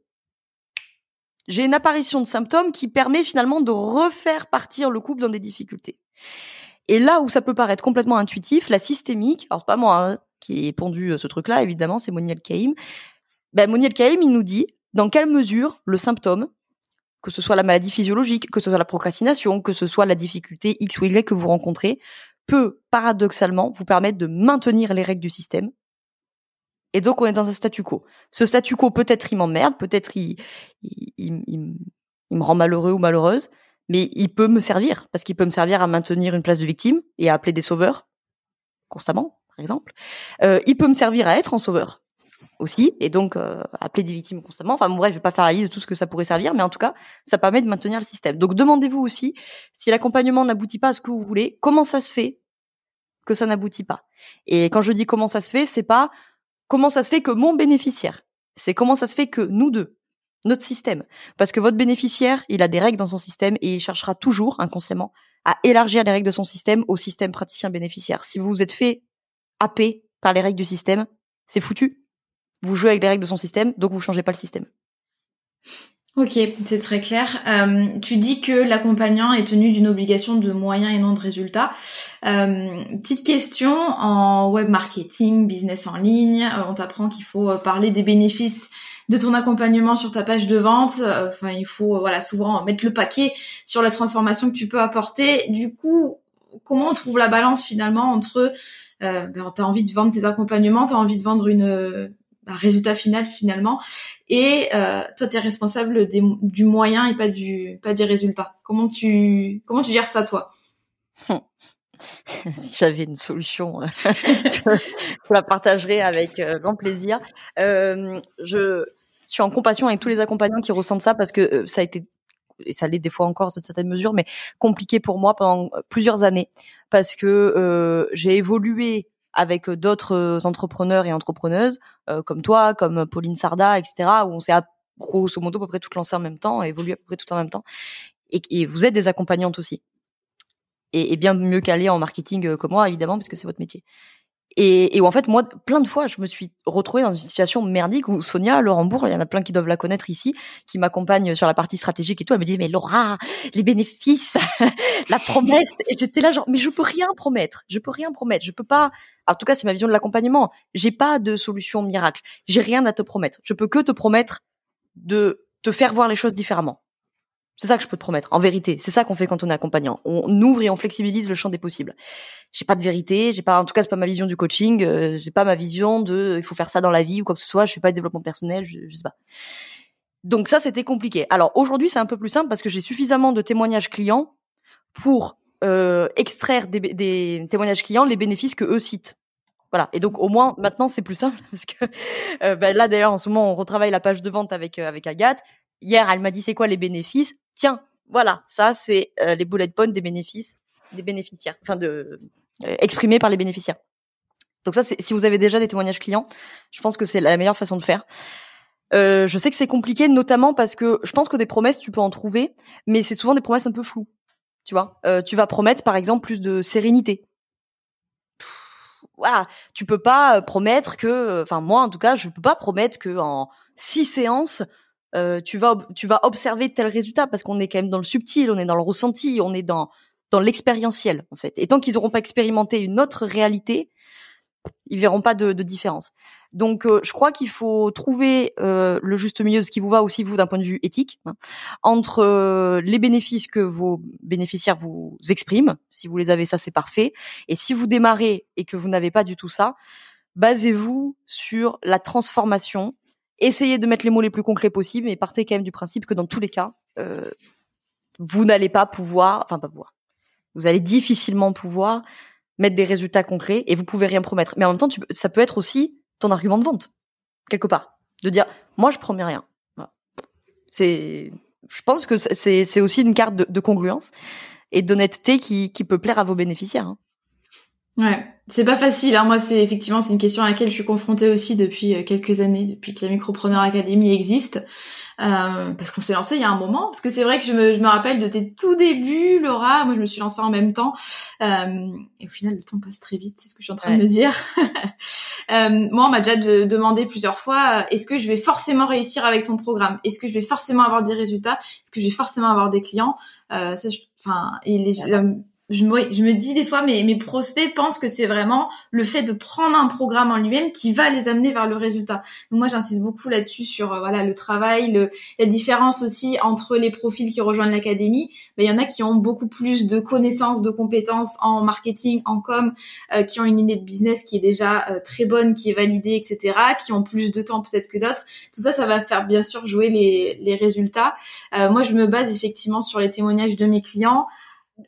j'ai une apparition de symptômes qui permet finalement de refaire partir le couple dans des difficultés. Et là où ça peut paraître complètement intuitif, la systémique, alors c'est pas moi hein, qui ai pondu euh, ce truc-là, évidemment, c'est Moniel Kaim. Ben, Moniel Kaim, il nous dit dans quelle mesure le symptôme, que ce soit la maladie physiologique, que ce soit la procrastination, que ce soit la difficulté X ou Y que vous rencontrez, peut paradoxalement vous permettre de maintenir les règles du système et donc, on est dans un statu quo. Ce statu quo, peut-être il m'emmerde, peut-être il, me rend malheureux ou malheureuse, mais il peut me servir, parce qu'il peut me servir à maintenir une place de victime et à appeler des sauveurs, constamment, par exemple. Euh, il peut me servir à être en sauveur aussi, et donc euh, appeler des victimes constamment. Enfin bon, bref, je vais pas faire la liste de tout ce que ça pourrait servir, mais en tout cas, ça permet de maintenir le système. Donc demandez-vous aussi, si l'accompagnement n'aboutit pas à ce que vous voulez, comment ça se fait que ça n'aboutit pas? Et quand je dis comment ça se fait, c'est pas comment ça se fait que mon bénéficiaire, c'est comment ça se fait que nous deux, notre système, parce que votre bénéficiaire, il a des règles dans son système et il cherchera toujours, inconsciemment, à élargir les règles de son système au système praticien bénéficiaire. Si vous vous êtes fait happer par les règles du système, c'est foutu. Vous jouez avec les règles de son système, donc vous changez pas le système. Ok, c'est très clair. Euh, tu dis que l'accompagnant est tenu d'une obligation de moyens et non de résultats. Euh, petite question, en web marketing, business en ligne, euh, on t'apprend qu'il faut parler des bénéfices de ton accompagnement sur ta page de vente. Enfin, il faut voilà souvent mettre le paquet sur la transformation que tu peux apporter. Du coup, comment on trouve la balance finalement entre euh, ben, t'as envie de vendre tes accompagnements, t'as envie de vendre une un résultat final finalement. Et euh, toi tu es responsable du moyen et pas du pas des résultats. Comment tu comment tu gères ça toi? [LAUGHS] Si j'avais une solution euh, [LAUGHS] je la partagerai avec euh, grand plaisir. Euh, je suis en compassion avec tous les accompagnants qui ressentent ça parce que ça a été et ça l'est des fois encore de certaines mesures mais compliqué pour moi pendant plusieurs années. Parce que j'ai évolué avec euh, d'autres euh, entrepreneurs et entrepreneuses euh, comme toi, comme Pauline Sarda, etc., où on s'est grosso modo à peu près tout lancé en même temps, évolué à peu près tout en même temps. Et, vous êtes des accompagnantes aussi. Et, et bien mieux qu'aller en marketing que moi, évidemment, parce que c'est votre métier. Et, et en fait, moi, plein de fois, je me suis retrouvée dans une situation merdique où Sonia, Laurent Bourg, il y en a plein qui doivent la connaître ici, qui m'accompagne sur la partie stratégique et tout. Elle me dit, mais Laura, les bénéfices, [LAUGHS] la promesse. Et j'étais là, genre, mais je peux rien promettre. Je peux rien promettre. Je peux pas. En tout cas, c'est ma vision de l'accompagnement. J'ai pas de solution miracle. J'ai rien à te promettre. Je peux que te promettre de te faire voir les choses différemment. C'est ça que je peux te promettre. En vérité, c'est ça qu'on fait quand on est accompagnant. On ouvre et on flexibilise le champ des possibles. J'ai pas de vérité, j'ai pas, en tout cas, c'est pas ma vision du coaching, euh, j'ai pas ma vision de, il faut faire ça dans la vie ou quoi que ce soit. Je fais pas de développement personnel, je, je sais pas. Donc ça, c'était compliqué. Alors aujourd'hui, c'est un peu plus simple parce que j'ai suffisamment de témoignages clients pour euh, extraire des, des témoignages clients les bénéfices que eux citent. Voilà. Et donc au moins maintenant c'est plus simple [LAUGHS] parce que euh, ben là d'ailleurs en ce moment on retravaille la page de vente avec euh, avec Agathe. Hier elle m'a dit c'est quoi les bénéfices? Tiens, voilà, ça c'est euh, les bullet points des bénéfices des bénéficiaires, enfin de euh, exprimés par les bénéficiaires. Donc ça, si vous avez déjà des témoignages clients, je pense que c'est la meilleure façon de faire. Euh, je sais que c'est compliqué, notamment parce que je pense que des promesses, tu peux en trouver, mais c'est souvent des promesses un peu floues. Tu vois, tu vas promettre par exemple plus de sérénité. voilà, tu peux pas promettre que, enfin moi en tout cas, je peux pas promettre que en six séances, euh, tu vas tu vas observer tel résultat parce qu'on est quand même dans le subtil, on est dans le ressenti, on est dans dans l'expérientiel en fait. Et tant qu'ils n'auront pas expérimenté une autre réalité, ils verront pas de, de différence. Donc, euh, je crois qu'il faut trouver euh, le juste milieu de ce qui vous va aussi vous d'un point de vue éthique hein, entre euh, les bénéfices que vos bénéficiaires vous expriment. Si vous les avez, ça c'est parfait. Et si vous démarrez et que vous n'avez pas du tout ça, basez-vous sur la transformation. Essayez de mettre les mots les plus concrets possibles, mais partez quand même du principe que dans tous les cas, vous n'allez pas pouvoir, enfin pas pouvoir, vous allez difficilement pouvoir mettre des résultats concrets et vous pouvez rien promettre. Mais en même temps, ça peut être aussi ton argument de vente quelque part, de dire moi je promets rien. C'est, je pense que c'est aussi une carte de, congruence et d'honnêteté qui qui peut plaire à vos bénéficiaires. Hein. Ouais, c'est pas facile. Hein. Moi, c'est effectivement c'est une question à laquelle je suis confrontée aussi depuis euh, quelques années, depuis que la Micropreneur Academy existe, euh, parce qu'on s'est lancé il y a un moment. Parce que c'est vrai que je me, je me rappelle de tes tout débuts, Laura. Moi, je me suis lancée en même temps, euh, et au final, le temps passe très vite. C'est ce que je suis en train de me dire. [LAUGHS] euh, moi, on m'a déjà demandé plusieurs fois euh, est-ce que je vais forcément réussir avec ton programme? Est-ce que je vais forcément avoir des résultats? Est-ce que je vais forcément avoir des clients? Euh, ça, Enfin, et les, je, me dis des fois, mais mes prospects pensent que c'est vraiment le fait de prendre un programme en lui-même qui va les amener vers le résultat. Moi, j'insiste beaucoup là-dessus sur euh, voilà le travail, le, la différence aussi entre les profils qui rejoignent l'académie. Ben, il y en a qui ont beaucoup plus de connaissances, de compétences en marketing, en com, euh, qui ont une idée de business qui est déjà euh, très bonne, qui est validée, etc., qui ont plus de temps peut-être que d'autres. Tout ça, ça va faire bien sûr jouer les, les résultats. moi, je me base effectivement sur les témoignages de mes clients.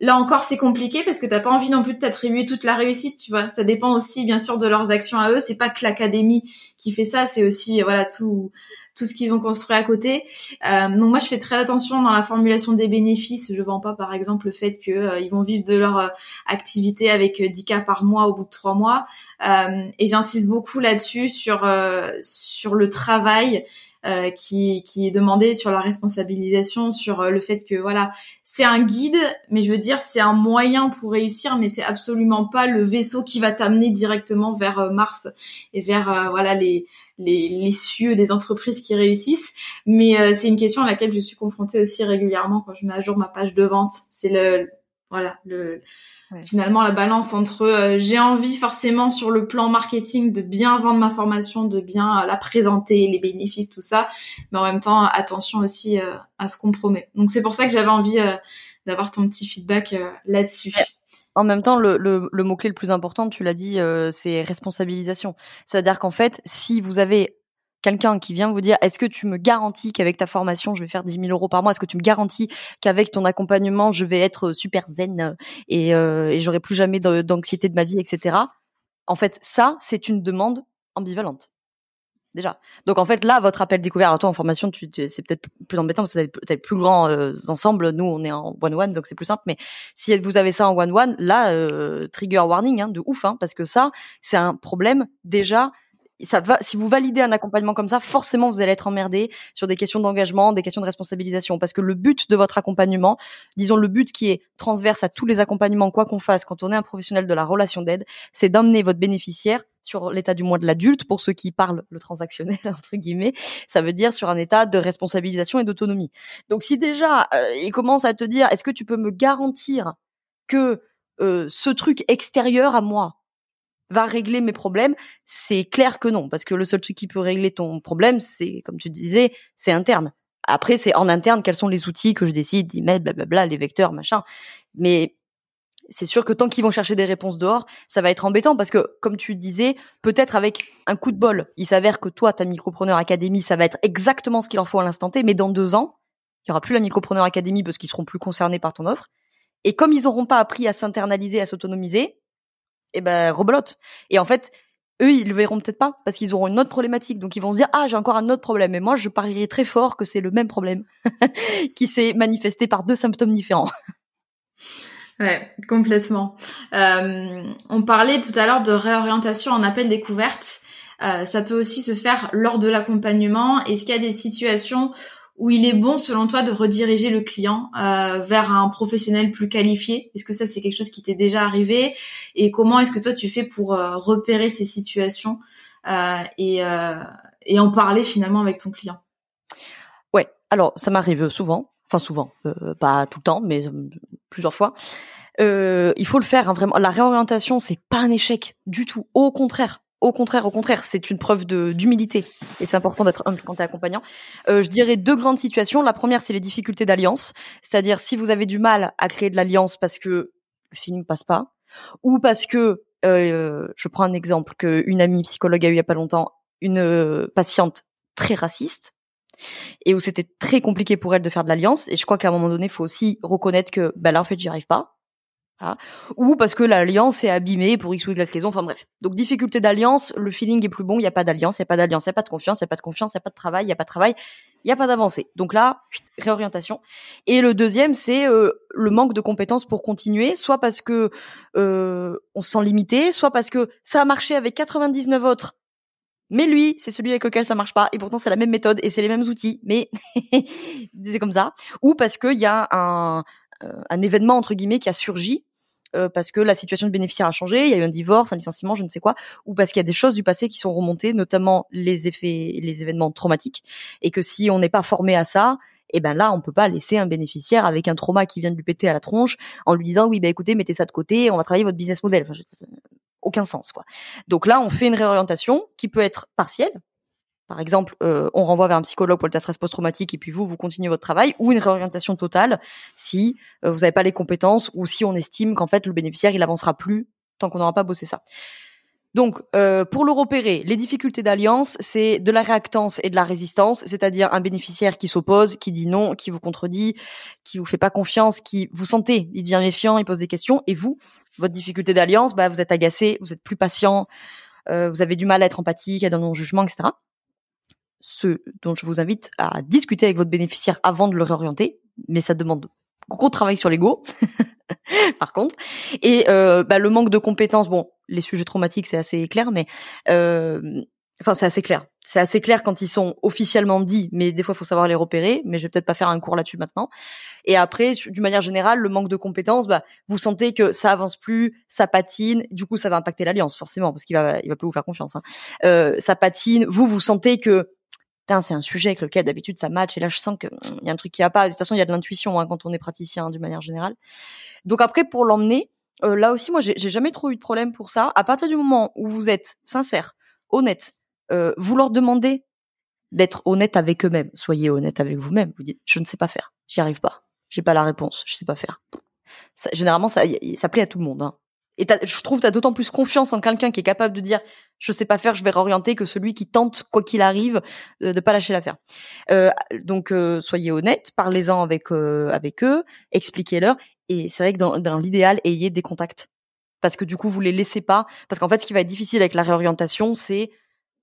Là encore, c'est compliqué parce que t'as pas envie non plus de t'attribuer toute la réussite, tu vois. Ça dépend aussi, bien sûr, de leurs actions à eux. C'est pas que l'académie qui fait ça, c'est aussi, voilà, tout, tout ce qu'ils ont construit à côté. Euh, donc moi, je fais très attention dans la formulation des bénéfices. Je vends pas, par exemple, le fait qu'ils euh, vont vivre de leur euh, activité avec 10 cas par mois au bout de trois mois. et j'insiste beaucoup là-dessus sur sur le travail euh, qui, qui est demandé sur la responsabilisation, sur euh, le fait que voilà, c'est un guide, mais je veux dire c'est un moyen pour réussir, mais c'est absolument pas le vaisseau qui va t'amener directement vers euh, Mars et vers voilà les, les, les cieux des entreprises qui réussissent. Mais c'est une question à laquelle je suis confrontée aussi régulièrement quand je mets à jour ma page de vente. C'est le voilà le Finalement, la balance entre euh, j'ai envie forcément sur le plan marketing de bien vendre ma formation, de bien euh, la présenter, les bénéfices, tout ça, mais en même temps, attention aussi euh, à ce qu'on promet. Donc c'est pour ça que j'avais envie d'avoir ton petit feedback là-dessus. En même temps, le, le, le mot-clé le plus important, tu l'as dit, c'est responsabilisation. C'est-à-dire qu'en fait, si vous avez quelqu'un qui vient vous dire est-ce que tu me garantis qu'avec ta formation je vais faire 10 000 euros par mois? Est-ce que tu me garantis qu'avec ton accompagnement je vais être super zen et, euh, et j'aurai plus jamais d'anxiété de ma vie etc en fait ça c'est une demande ambivalente. Déjà. Donc en fait là votre appel découvert à toi en formation c'est peut-être plus embêtant parce que avez plus grands euh, ensemble nous on est en one one donc c'est plus simple. Mais si vous avez ça en one one là euh, trigger warning hein, de ouf hein, parce que ça c'est un problème déjà ça va, si vous validez un accompagnement comme ça, forcément vous allez être emmerdé sur des questions d'engagement, des questions de responsabilisation, parce que le but de votre accompagnement, disons le but qui est transverse à tous les accompagnements, quoi qu'on fasse, quand on est un professionnel de la relation d'aide, c'est d'emmener votre bénéficiaire sur l'état du moins de l'adulte, pour ceux qui parlent le transactionnel [LAUGHS] entre guillemets, ça veut dire sur un état de responsabilisation et d'autonomie. Donc si déjà euh, il commence à te dire, est-ce que tu peux me garantir que euh, ce truc extérieur à moi, va régler mes problèmes, c'est clair que non, parce que le seul truc qui peut régler ton problème, c'est, comme tu disais, c'est interne. Après, c'est en interne, quels sont les outils que je décide d'y mettre, blablabla, les vecteurs, machin. Mais c'est sûr que tant qu'ils vont chercher des réponses dehors, ça va être embêtant parce que, comme tu disais, peut-être avec un coup de bol, il s'avère que toi, ta Micropreneur Academy, ça va être exactement ce qu'il en faut à l'instant T, mais dans deux ans, il y aura plus la Micropreneur Academy parce qu'ils seront plus concernés par ton offre. Et comme ils n'auront pas appris à s'internaliser, à s'autonomiser, et ben rebelote. Et en fait, eux, ils le verront peut-être pas parce qu'ils auront une autre problématique. Donc ils vont se dire ah j'ai encore un autre problème. Et moi, je parierais très fort que c'est le même problème [LAUGHS] qui s'est manifesté par deux symptômes différents. [LAUGHS] Ouais, complètement. Euh, on parlait tout à l'heure de réorientation en appel découverte. Euh, ça peut aussi se faire lors de l'accompagnement. Est-ce qu'il y a des situations où il est bon, selon toi, de rediriger le client euh, vers un professionnel plus qualifié? Est-ce que ça, c'est quelque chose qui t'est déjà arrivé? Et comment est-ce que toi, tu fais pour euh, repérer ces situations euh, et, et en parler finalement avec ton client? Ouais, alors ça m'arrive souvent, enfin souvent, pas tout le temps, mais plusieurs fois. euh, il faut le faire. Hein, vraiment, la réorientation, c'est pas un échec du tout. Au contraire, au contraire, au contraire, c'est une preuve d'humilité et c'est important d'être humble quand t'es accompagnant. Euh, je dirais deux grandes situations. La première, c'est les difficultés d'alliance, c'est-à-dire si vous avez du mal à créer de l'alliance parce que le feeling passe pas, ou parce que euh, je prends un exemple que une amie psychologue a eu il y a pas longtemps, une euh, patiente très raciste et où c'était très compliqué pour elle de faire de l'alliance. Et je crois qu'à un moment donné, il faut aussi reconnaître que bah là en fait j'y arrive pas ou parce que l'alliance est abîmée pour X ou Y raison, enfin bref. Donc difficulté d'alliance, le feeling est plus bon, il n'y a pas d'alliance, il n'y a pas d'alliance, il n'y a pas de confiance, il n'y a pas de confiance, il n'y a pas de travail, il n'y a pas de travail, il n'y a pas d'avancée. Donc là, réorientation. Et le deuxième, c'est euh, le manque de compétences pour continuer, soit parce que euh, on se sent limité, soit parce que ça a marché avec 99 autres, mais lui, c'est celui avec lequel ça marche pas, et pourtant c'est la même méthode et c'est les mêmes outils, mais [LAUGHS] c'est comme ça. Ou parce qu'il y a un un événement entre guillemets qui a surgi euh, parce que la situation de bénéficiaire a changé, il y a eu un divorce, un licenciement, je ne sais quoi, ou parce qu'il y a des choses du passé qui sont remontées, notamment les effets, les événements traumatiques, et que si on n'est pas formé à ça, et eh ben là, on peut pas laisser un bénéficiaire avec un trauma qui vient de lui péter à la tronche en lui disant oui, ben écoutez, mettez ça de côté, on va travailler votre business model. Enfin, aucun sens quoi. Donc là, on fait une réorientation qui peut être partielle, par exemple, euh, on renvoie vers un psychologue pour le stress post-traumatique et puis vous, vous continuez votre travail, ou une réorientation totale si euh, vous n'avez pas les compétences ou si on estime qu'en fait le bénéficiaire il avancera plus tant qu'on n'aura pas bossé ça. Donc, euh, pour le repérer, les difficultés d'alliance, c'est de la réactance et de la résistance, c'est-à-dire un bénéficiaire qui s'oppose, qui dit non, qui vous contredit, qui vous fait pas confiance, qui vous sentez, il devient méfiant, il pose des questions, et vous, votre difficulté d'alliance, bah, vous êtes agacé, vous êtes plus patient, vous avez du mal à être empathique, à donner un jugement, etc ce dont je vous invite à discuter avec votre bénéficiaire avant de le réorienter, mais ça demande gros travail sur l'ego, [LAUGHS] par contre. Et euh, bah, le manque de compétences, bon, les sujets traumatiques, c'est assez clair, mais euh, enfin, c'est assez clair. C'est assez clair quand ils sont officiellement dits, mais des fois, il faut savoir les repérer. Mais je vais peut-être pas faire un cours là-dessus maintenant. Et après, d'une manière générale, le manque de compétences, bah, vous sentez que ça avance plus, ça patine. Du coup, ça va impacter l'alliance forcément, parce qu'il va, il va plus vous faire confiance. Hein. Euh, ça patine. Vous, vous sentez que c'est un sujet avec lequel d'habitude ça match et là je sens qu'il hum, y a un truc qui a pas. De toute façon, il y a de l'intuition hein, quand on est praticien d'une manière générale. Donc après, pour l'emmener, euh, là aussi, moi, j'ai jamais trop eu de problème pour ça. À partir du moment où vous êtes sincère, honnête, euh, vous leur demandez d'être honnête avec eux-mêmes. Soyez honnête avec vous-même. Vous dites, je ne sais pas faire, j'y arrive pas, j'ai pas la réponse, je sais pas faire. Généralement, ça, ça plaît à tout le monde. Hein. Et je trouve tu as d'autant plus confiance en quelqu'un qui est capable de dire je sais pas faire, je vais réorienter que celui qui tente quoi qu'il arrive de, de pas lâcher l'affaire. Euh, donc euh, soyez honnête, parlez-en avec euh, avec eux, expliquez-leur. Et c'est vrai que dans, dans l'idéal, ayez des contacts parce que du coup vous les laissez pas. Parce qu'en fait, ce qui va être difficile avec la réorientation, c'est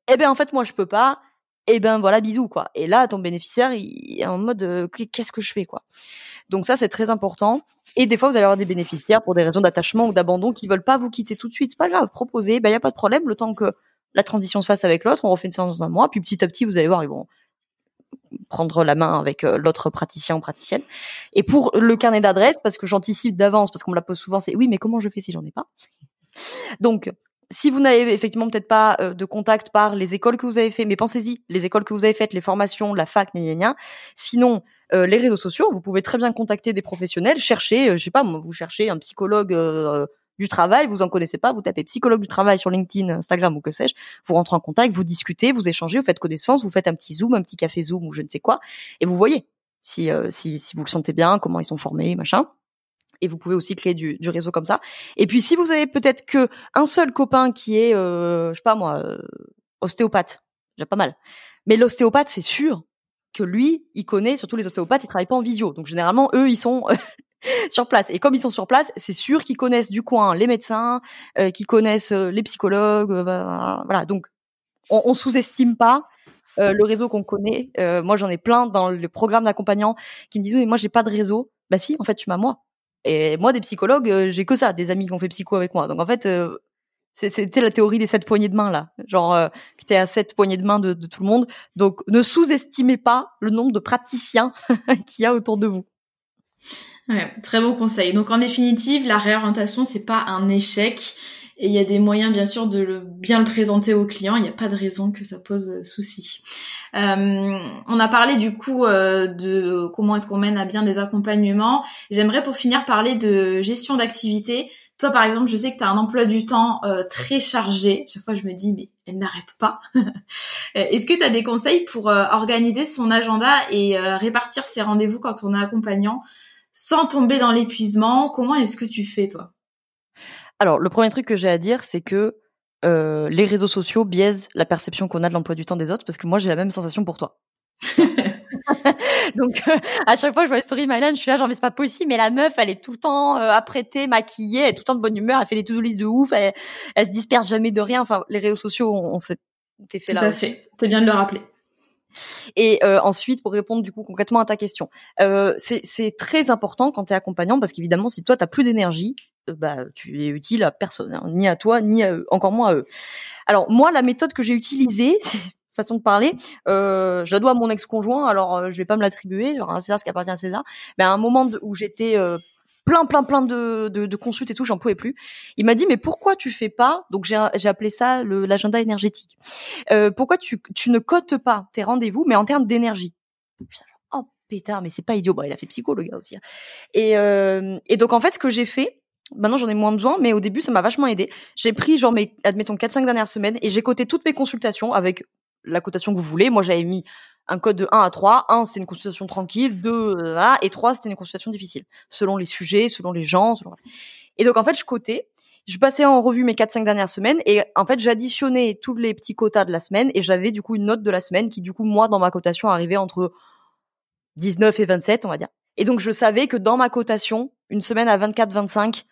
eh ben en fait moi je peux pas. Eh ben voilà bisous quoi. Et là ton bénéficiaire il est en mode euh, qu'est-ce que je fais quoi? Donc ça c'est très important. Et des fois, vous allez avoir des bénéficiaires pour des raisons d'attachement ou d'abandon qui veulent pas vous quitter tout de suite. C'est pas grave, proposez, ben y a pas de problème. Le temps que la transition se fasse avec l'autre, on refait une séance dans un mois, puis petit à petit, vous allez voir, ils vont prendre la main avec euh, l'autre praticien ou praticienne. Et pour le carnet d'adresse, parce que j'anticipe d'avance, parce qu'on me la pose souvent, c'est oui, mais comment je fais si j'en ai pas? [LAUGHS] Donc, si vous n'avez effectivement peut-être pas euh, de contact par les écoles que vous avez fait, mais pensez-y, les écoles que vous avez faites, les formations, la fac, gna, Sinon, euh, les réseaux sociaux, vous pouvez très bien contacter des professionnels, chercher, euh, je sais pas, vous cherchez un psychologue du travail, vous en connaissez pas, vous tapez psychologue du travail sur LinkedIn, Instagram ou que sais-je, vous rentrez en contact, vous discutez, vous échangez, vous faites connaissance, vous faites un petit zoom, un petit café zoom ou je ne sais quoi, et vous voyez si si, si vous le sentez bien, comment ils sont formés, machin et vous pouvez aussi créer du, réseau comme ça. Et puis si vous avez peut-être que un seul copain qui est, euh, je sais pas moi, euh, ostéopathe, déjà pas mal. Mais l'ostéopathe, c'est sûr que lui, il connaît, surtout les ostéopathes, ils travaillent pas en visio. Donc généralement, eux, ils sont [LAUGHS] sur place. Et comme ils sont sur place, c'est sûr qu'ils connaissent du coin les médecins, euh, qu'ils connaissent euh, les psychologues. voilà. Donc on, on sous-estime pas le réseau qu'on connaît. moi, j'en ai plein dans le programme d'accompagnant qui me disent mais moi j'ai pas de réseau. Bah si, en fait, tu m'as moi. Et moi, des psychologues, euh, j'ai que ça, des amis qui ont fait psycho avec moi. Donc en fait, euh, c'était la théorie des sept poignées de main là, genre euh, qui était à sept poignées de main de, de, tout le monde. Donc ne sous-estimez pas le nombre de praticiens [LAUGHS] qu'il y a autour de vous. Ouais, très bon conseil. Donc en définitive, la réorientation c'est pas un échec et il y a des moyens bien sûr de le, bien le présenter aux clients. Il n'y a pas de raison que ça pose souci. on a parlé du coup de comment est-ce qu'on mène à bien des accompagnements. J'aimerais pour finir parler de gestion d'activité. Toi, par exemple, je sais que tu as un emploi du temps très chargé. Chaque fois, je me dis, mais elle n'arrête pas. [LAUGHS] Est-ce que tu as des conseils pour organiser son agenda et répartir ses rendez-vous quand on est accompagnant sans tomber dans l'épuisement? Comment est-ce que tu fais, toi? Alors, le premier truc que j'ai à dire, c'est que euh, les réseaux sociaux biaisent la perception qu'on a de l'emploi du temps des autres, parce que moi, j'ai la même sensation pour toi. [LAUGHS] [LAUGHS] Donc euh, à chaque fois que je vois les stories Mylan, je suis là genre mais c'est pas possible mais la meuf elle est tout le temps euh, apprêtée, maquillée, elle est tout le temps de bonne humeur, elle fait des to-do list de ouf, elle, se disperse jamais de rien. Enfin les réseaux sociaux on, on s'est fait là. Tout à fait. C'est bien de le rappeler. Et euh, ensuite, pour répondre du coup concrètement à ta question, euh, c'est très important quand tu es accompagnant parce qu'évidemment, si toi, tu plus d'énergie, euh, bah, tu es utile à personne, hein, ni à toi, ni à eux, encore moins à eux. Alors moi, la méthode que j'ai utilisée, [LAUGHS] façon de parler, euh, je dois mon ex-conjoint, alors euh, je vais pas me l'attribuer, genre César ce qui appartient à César, mais à un moment où j'étais plein, plein, plein de, de, de consultes et tout, j'en pouvais plus. Il m'a dit, mais pourquoi tu fais pas, donc j'ai, j'ai appelé ça l'agenda énergétique, euh, pourquoi tu, tu ne cotes pas tes rendez-vous, mais en termes d'énergie? Oh pétard, mais c'est pas idiot. Bon, il a fait psycho, le gars aussi. Hein. Et, euh, et donc, en fait, ce que j'ai fait, Maintenant, j'en ai moins besoin, mais au début, ça m'a vachement aidé. J'ai pris, genre, mes, admettons, 4-5 dernières semaines et j'ai coté toutes mes consultations avec la cotation que vous voulez. Moi, j'avais mis un code de 1 à 3. 1, c'était une consultation tranquille. 2, euh, et 3, c'était une consultation difficile. Selon les sujets, selon les gens. Et donc, en fait, je cotais. Je passais en revue mes 4-5 dernières semaines et en fait, j'additionnais tous les petits quotas de la semaine et j'avais du coup une note de la semaine qui, du coup, moi, dans ma cotation, arrivait entre 19 et 27, on va dire. Et donc, je savais que dans ma cotation, une semaine à 24-25,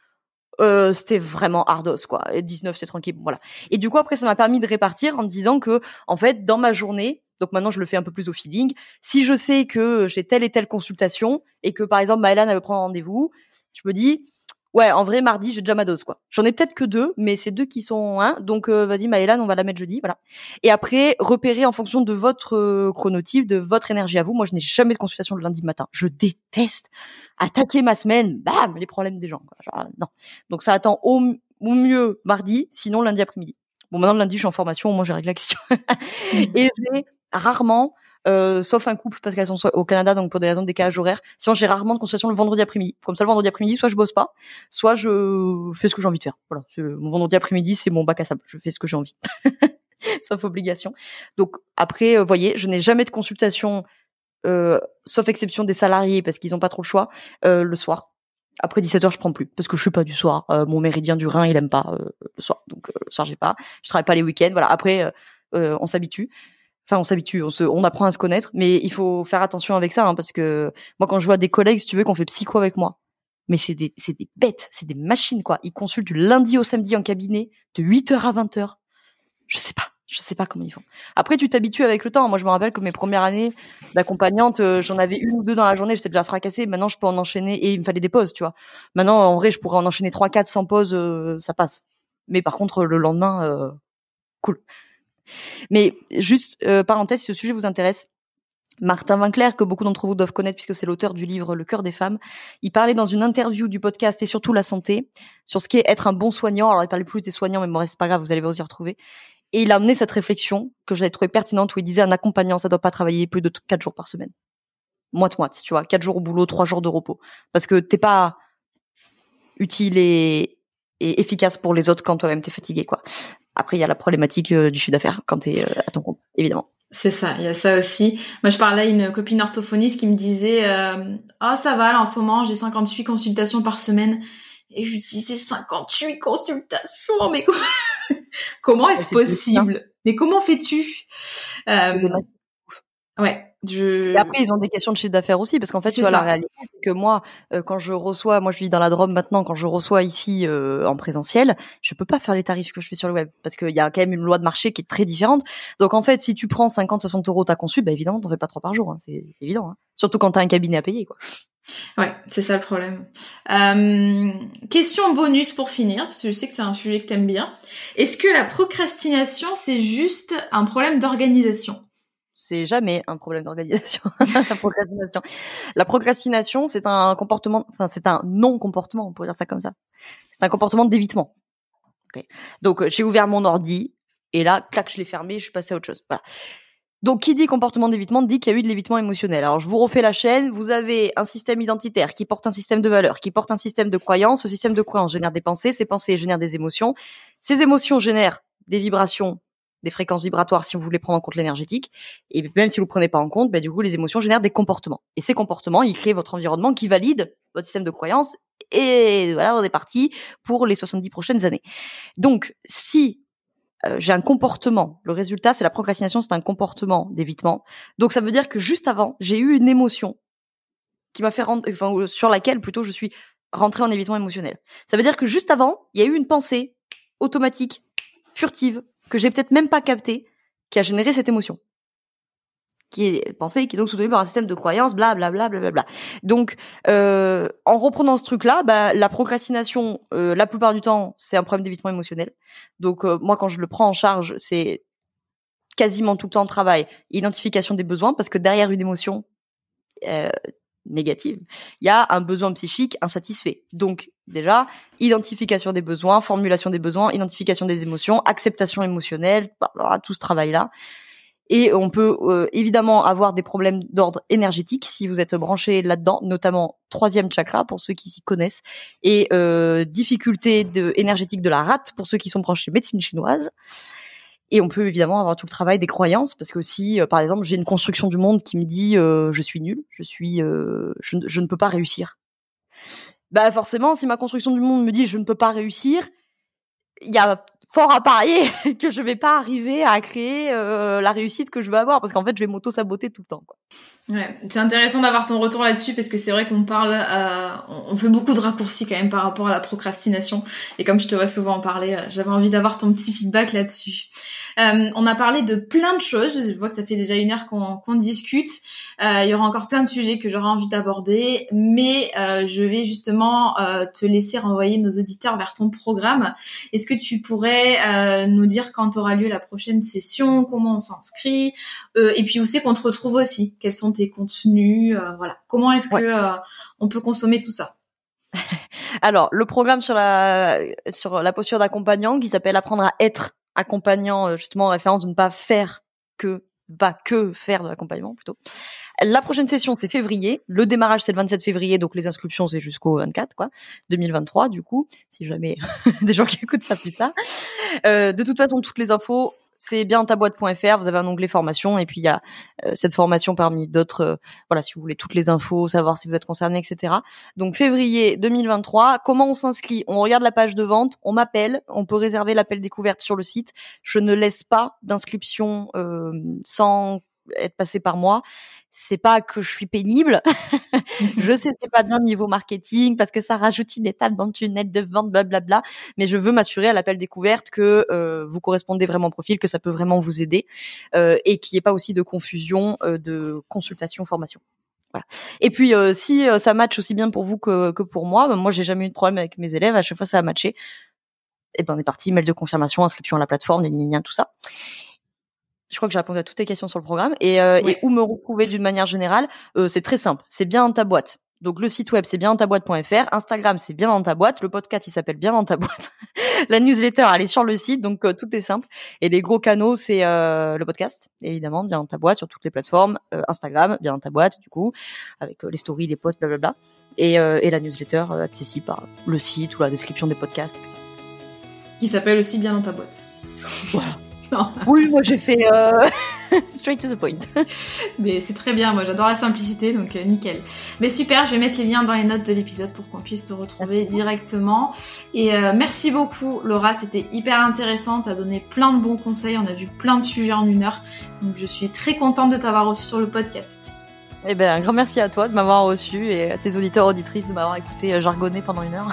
euh, c'était vraiment ardos quoi. Et 19 c'est tranquille, voilà. Et du coup après ça m'a permis de répartir en disant que en fait dans ma journée, donc maintenant, je le fais un peu plus au feeling. Si je sais que j'ai telle et telle consultation et que par exemple Maëlan elle veut prendre rendez-vous, je me dis ouais, en vrai mardi j'ai déjà ma dose quoi. J'en ai peut-être que deux, mais c'est deux qui sont un. Donc euh, vas-y Maëlan, on va la mettre jeudi, voilà. Et après repérer en fonction de votre euh, chronotype, de votre énergie à vous. Moi, je n'ai jamais de consultation le lundi matin. Je déteste attaquer ma semaine, bam, les problèmes des gens. Quoi. Genre, non. Donc ça attend au, au mieux mardi, sinon lundi après-midi. Bon, maintenant, le lundi, je suis en formation, moi, j'ai réglé la question. Mmh. et j'ai rarement, euh, sauf un couple parce qu'elles sont au Canada, donc pour des raisons de décalage horaire. Sinon, j'ai rarement de consultation le vendredi après-midi. Comme ça, le vendredi après-midi, soit je bosse pas, soit je fais ce que j'ai envie de faire. Voilà, mon vendredi après-midi, c'est mon bac à sable. Je fais ce que j'ai envie, [LAUGHS] sauf obligation. Donc après, vous euh, voyez, je n'ai jamais de consultation, euh, sauf exception des salariés parce qu'ils n'ont pas trop le choix, euh, le soir. Après 17h, je prends plus parce que je suis pas du soir. Euh, mon méridien du Rhin, il aime pas le soir, donc le soir j'ai pas. Je travaille pas les week-ends. Voilà. Après, on s'habitue enfin on s'habitue, on, apprend à se connaître, mais il faut faire attention avec ça, hein, parce que moi quand je vois des collègues, si tu veux, qu'on fait psycho avec moi, mais c'est des, bêtes, c'est des machines quoi. Ils consultent du lundi au samedi en cabinet, de 8h à 20h. Je sais pas, je sais pas comment ils font. Après tu t'habitues avec le temps. Moi je me rappelle que mes premières années d'accompagnante, euh, j'en avais une ou deux dans la journée, j'étais déjà fracassée. Maintenant je peux en enchaîner et il me fallait des pauses, tu vois. Maintenant en vrai je pourrais en enchaîner trois quatre sans pause, ça passe. Mais par contre le lendemain, euh, cool. Mais juste, euh, parenthèse, si ce sujet vous intéresse, Martin Winkler, que beaucoup d'entre vous doivent connaître puisque c'est l'auteur du livre Le cœur des femmes, il parlait dans une interview du podcast et surtout la santé sur ce qu'est être un bon soignant. Alors il parlait plus des soignants, mais bon, c'est pas grave, vous allez vous y retrouver. Et il a amené cette réflexion que j'avais trouvée pertinente où il disait un accompagnant, ça doit pas travailler plus de quatre jours par semaine. Moite moite, tu vois, quatre jours au boulot, trois jours de repos, parce que t'es pas utile et, et efficace pour les autres quand toi-même t'es fatigué, quoi. Après, il y a la problématique euh, du chiffre d'affaires quand tu es euh, à ton compte, évidemment. C'est ça, il y a ça aussi. Moi, je parlais à une copine orthophoniste qui me disait euh, "Ah, ça va, là, en ce moment, j'ai 58 consultations par semaine." Et je lui disais 58 consultations, mais [LAUGHS] comment est-ce possible? Mais comment fais-tu? Ouais. Je... Et après, ils ont des questions de chiffre d'affaires aussi, parce qu'en fait, tu vois, la réalité, c'est que moi, euh, quand je reçois, moi, je vis dans la Drôme maintenant, quand je reçois ici euh, en présentiel, je peux pas faire les tarifs que je fais sur le web, parce qu'il y a quand même une loi de marché qui est très différente. Donc, en fait, si tu prends 50, 60 euros ta consul, bah, évidemment, t'en fais pas trois par jour, hein, c'est évident. Hein. Surtout quand t'as un cabinet à payer, quoi. Ouais, c'est ça le problème. Euh, question bonus pour finir, parce que je sais que c'est un sujet que t'aimes bien. Est-ce que la procrastination, c'est juste un problème d'organisation? C'est jamais un problème d'organisation. [LAUGHS] la procrastination. C'est un comportement, enfin c'est un non-comportement, on pourrait dire ça comme ça. C'est un comportement d'évitement. Donc euh, j'ai ouvert mon ordi et là, clac, je l'ai fermé, je suis passée à autre chose. Voilà. Donc, qui dit comportement d'évitement dit qu'il y a eu de l'évitement émotionnel. Alors, je vous refais la chaîne. Vous avez un système identitaire qui porte un système de valeurs, qui porte un système de croyances. Ce système de croyances génère des pensées. Ces pensées génèrent des émotions. Ces émotions génèrent des vibrations, des fréquences vibratoires si vous voulez prendre en compte l'énergétique. Et même si vous ne prenez pas en compte, bah, du coup, les émotions génèrent des comportements. Et ces comportements, ils créent votre environnement qui valide votre système de croyances. Et voilà, on est parti pour les 70 prochaines années. Donc, si euh, j'ai un comportement. Le résultat, c'est la procrastination, c'est un comportement d'évitement. Donc ça veut dire que juste avant, j'ai eu une émotion qui m'a fait rendre, enfin sur laquelle plutôt je suis rentrée en évitement émotionnel. Ça veut dire que juste avant, il y a eu une pensée automatique, furtive, que j'ai peut-être même pas captée, qui a généré cette émotion qui est pensée, qui est donc soutenue par un système de croyances, bla bla bla bla bla. Donc, euh, en reprenant ce truc-là, bah, la procrastination, euh, la plupart du temps, c'est un problème d'évitement émotionnel. Donc, euh, moi, quand je le prends en charge, c'est quasiment tout le temps travail, identification des besoins, parce que derrière une émotion euh, négative, il y a un besoin psychique insatisfait. Donc, déjà, identification des besoins, formulation des besoins, identification des émotions, acceptation émotionnelle, bah, tout ce travail-là. Et on peut euh, évidemment avoir des problèmes d'ordre énergétique si vous êtes branché là-dedans, notamment troisième chakra pour ceux qui s'y connaissent, et euh, difficulté énergétique de la rate pour ceux qui sont branchés médecine chinoise. Et on peut évidemment avoir tout le travail des croyances, parce que si, euh, par exemple, j'ai une construction du monde qui me dit euh, je suis nul, je suis, je, je ne peux pas réussir. Bah forcément, si ma construction du monde me dit je ne peux pas réussir, il y a fort à parier [LAUGHS] que je vais pas arriver à créer euh, la réussite que je veux avoir parce qu'en fait je vais m'auto saboter tout le temps quoi. Ouais, c'est intéressant d'avoir ton retour là-dessus parce que c'est vrai qu'on parle, euh, on fait beaucoup de raccourcis quand même par rapport à la procrastination et comme je te vois souvent en parler, euh, j'avais envie d'avoir ton petit feedback là-dessus. Euh, on a parlé de plein de choses. Je vois que ça fait déjà une heure qu'on discute. Euh, il y aura encore plein de sujets que j'aurai envie d'aborder, mais euh, je vais justement te laisser renvoyer nos auditeurs vers ton programme. Est-ce que tu pourrais nous dire quand aura lieu la prochaine session, comment on s'inscrit, et puis où c'est qu'on te retrouve aussi? Quels sont contenus Voilà. Comment est-ce que on peut consommer tout ça? [LAUGHS] Alors, le programme sur la sur la posture d'accompagnant qui s'appelle Apprendre à être accompagnant euh, justement en référence de ne pas faire que pas que faire de l'accompagnement plutôt. La prochaine session c'est février, le démarrage c'est le 27 février donc les inscriptions c'est jusqu'au 24 quoi, 2023 du coup, si jamais [LAUGHS] des gens qui écoutent ça plus tard. Euh, de toute façon toutes les infos c'est bien ta boîte.fr, vous avez un onglet formation et puis il y a euh, cette formation parmi d'autres, euh, voilà, si vous voulez toutes les infos, savoir si vous êtes concerné, etc. Donc février 2023, comment on s'inscrit? On regarde la page de vente, on m'appelle, on peut réserver l'appel découverte sur le site. Je ne laisse pas d'inscription euh, sans être passé par moi c'est pas que je suis pénible. [LAUGHS] je sais c'est pas bien niveau marketing parce que ça rajoute une étape dans le tunnel de vente, blablabla. Mais je veux m'assurer à l'appel découverte que euh, vous correspondez vraiment au profil, que ça peut vraiment vous aider euh, et qu'il n'y ait pas aussi de confusion euh, de consultation, formation. Et puis si ça match aussi bien pour vous que, que pour moi, ben, moi j'ai jamais eu de problème avec mes élèves. À chaque fois ça a matché. Et ben on est parti, mail de confirmation, inscription à la plateforme, tout ça je crois que j'ai répondu à toutes tes questions sur le programme. Et, euh, et où me retrouver d'une manière générale, euh, c'est très simple. C'est bien dans ta boîte. Donc le site web c'est bien dans ta boîte.fr, Instagram c'est bien dans ta boîte, le podcast il s'appelle bien dans ta boîte, [LAUGHS] la newsletter elle est sur le site donc euh, tout est simple et les gros canaux c'est euh, le podcast évidemment bien dans ta boîte sur toutes les plateformes, euh, Instagram bien dans ta boîte du coup avec les stories, les posts blablabla et, et la newsletter accessible par le site ou la description des podcasts etc. Qui s'appelle aussi bien dans ta boîte. Voilà. [LAUGHS] Oui, moi j'ai fait euh, [LAUGHS] straight to the point. [LAUGHS] Mais c'est très bien, moi j'adore la simplicité, donc euh, nickel. Mais super, je vais mettre les liens dans les notes de l'épisode pour qu'on puisse te retrouver directement. Et euh, merci beaucoup Laura, c'était hyper intéressant, t'as donné plein de bons conseils, on a vu plein de sujets en une heure. Donc je suis très contente de t'avoir reçu sur le podcast. Eh bien, un grand merci à toi de m'avoir reçu et à tes auditeurs auditrices de m'avoir écouté jargonner pendant une heure.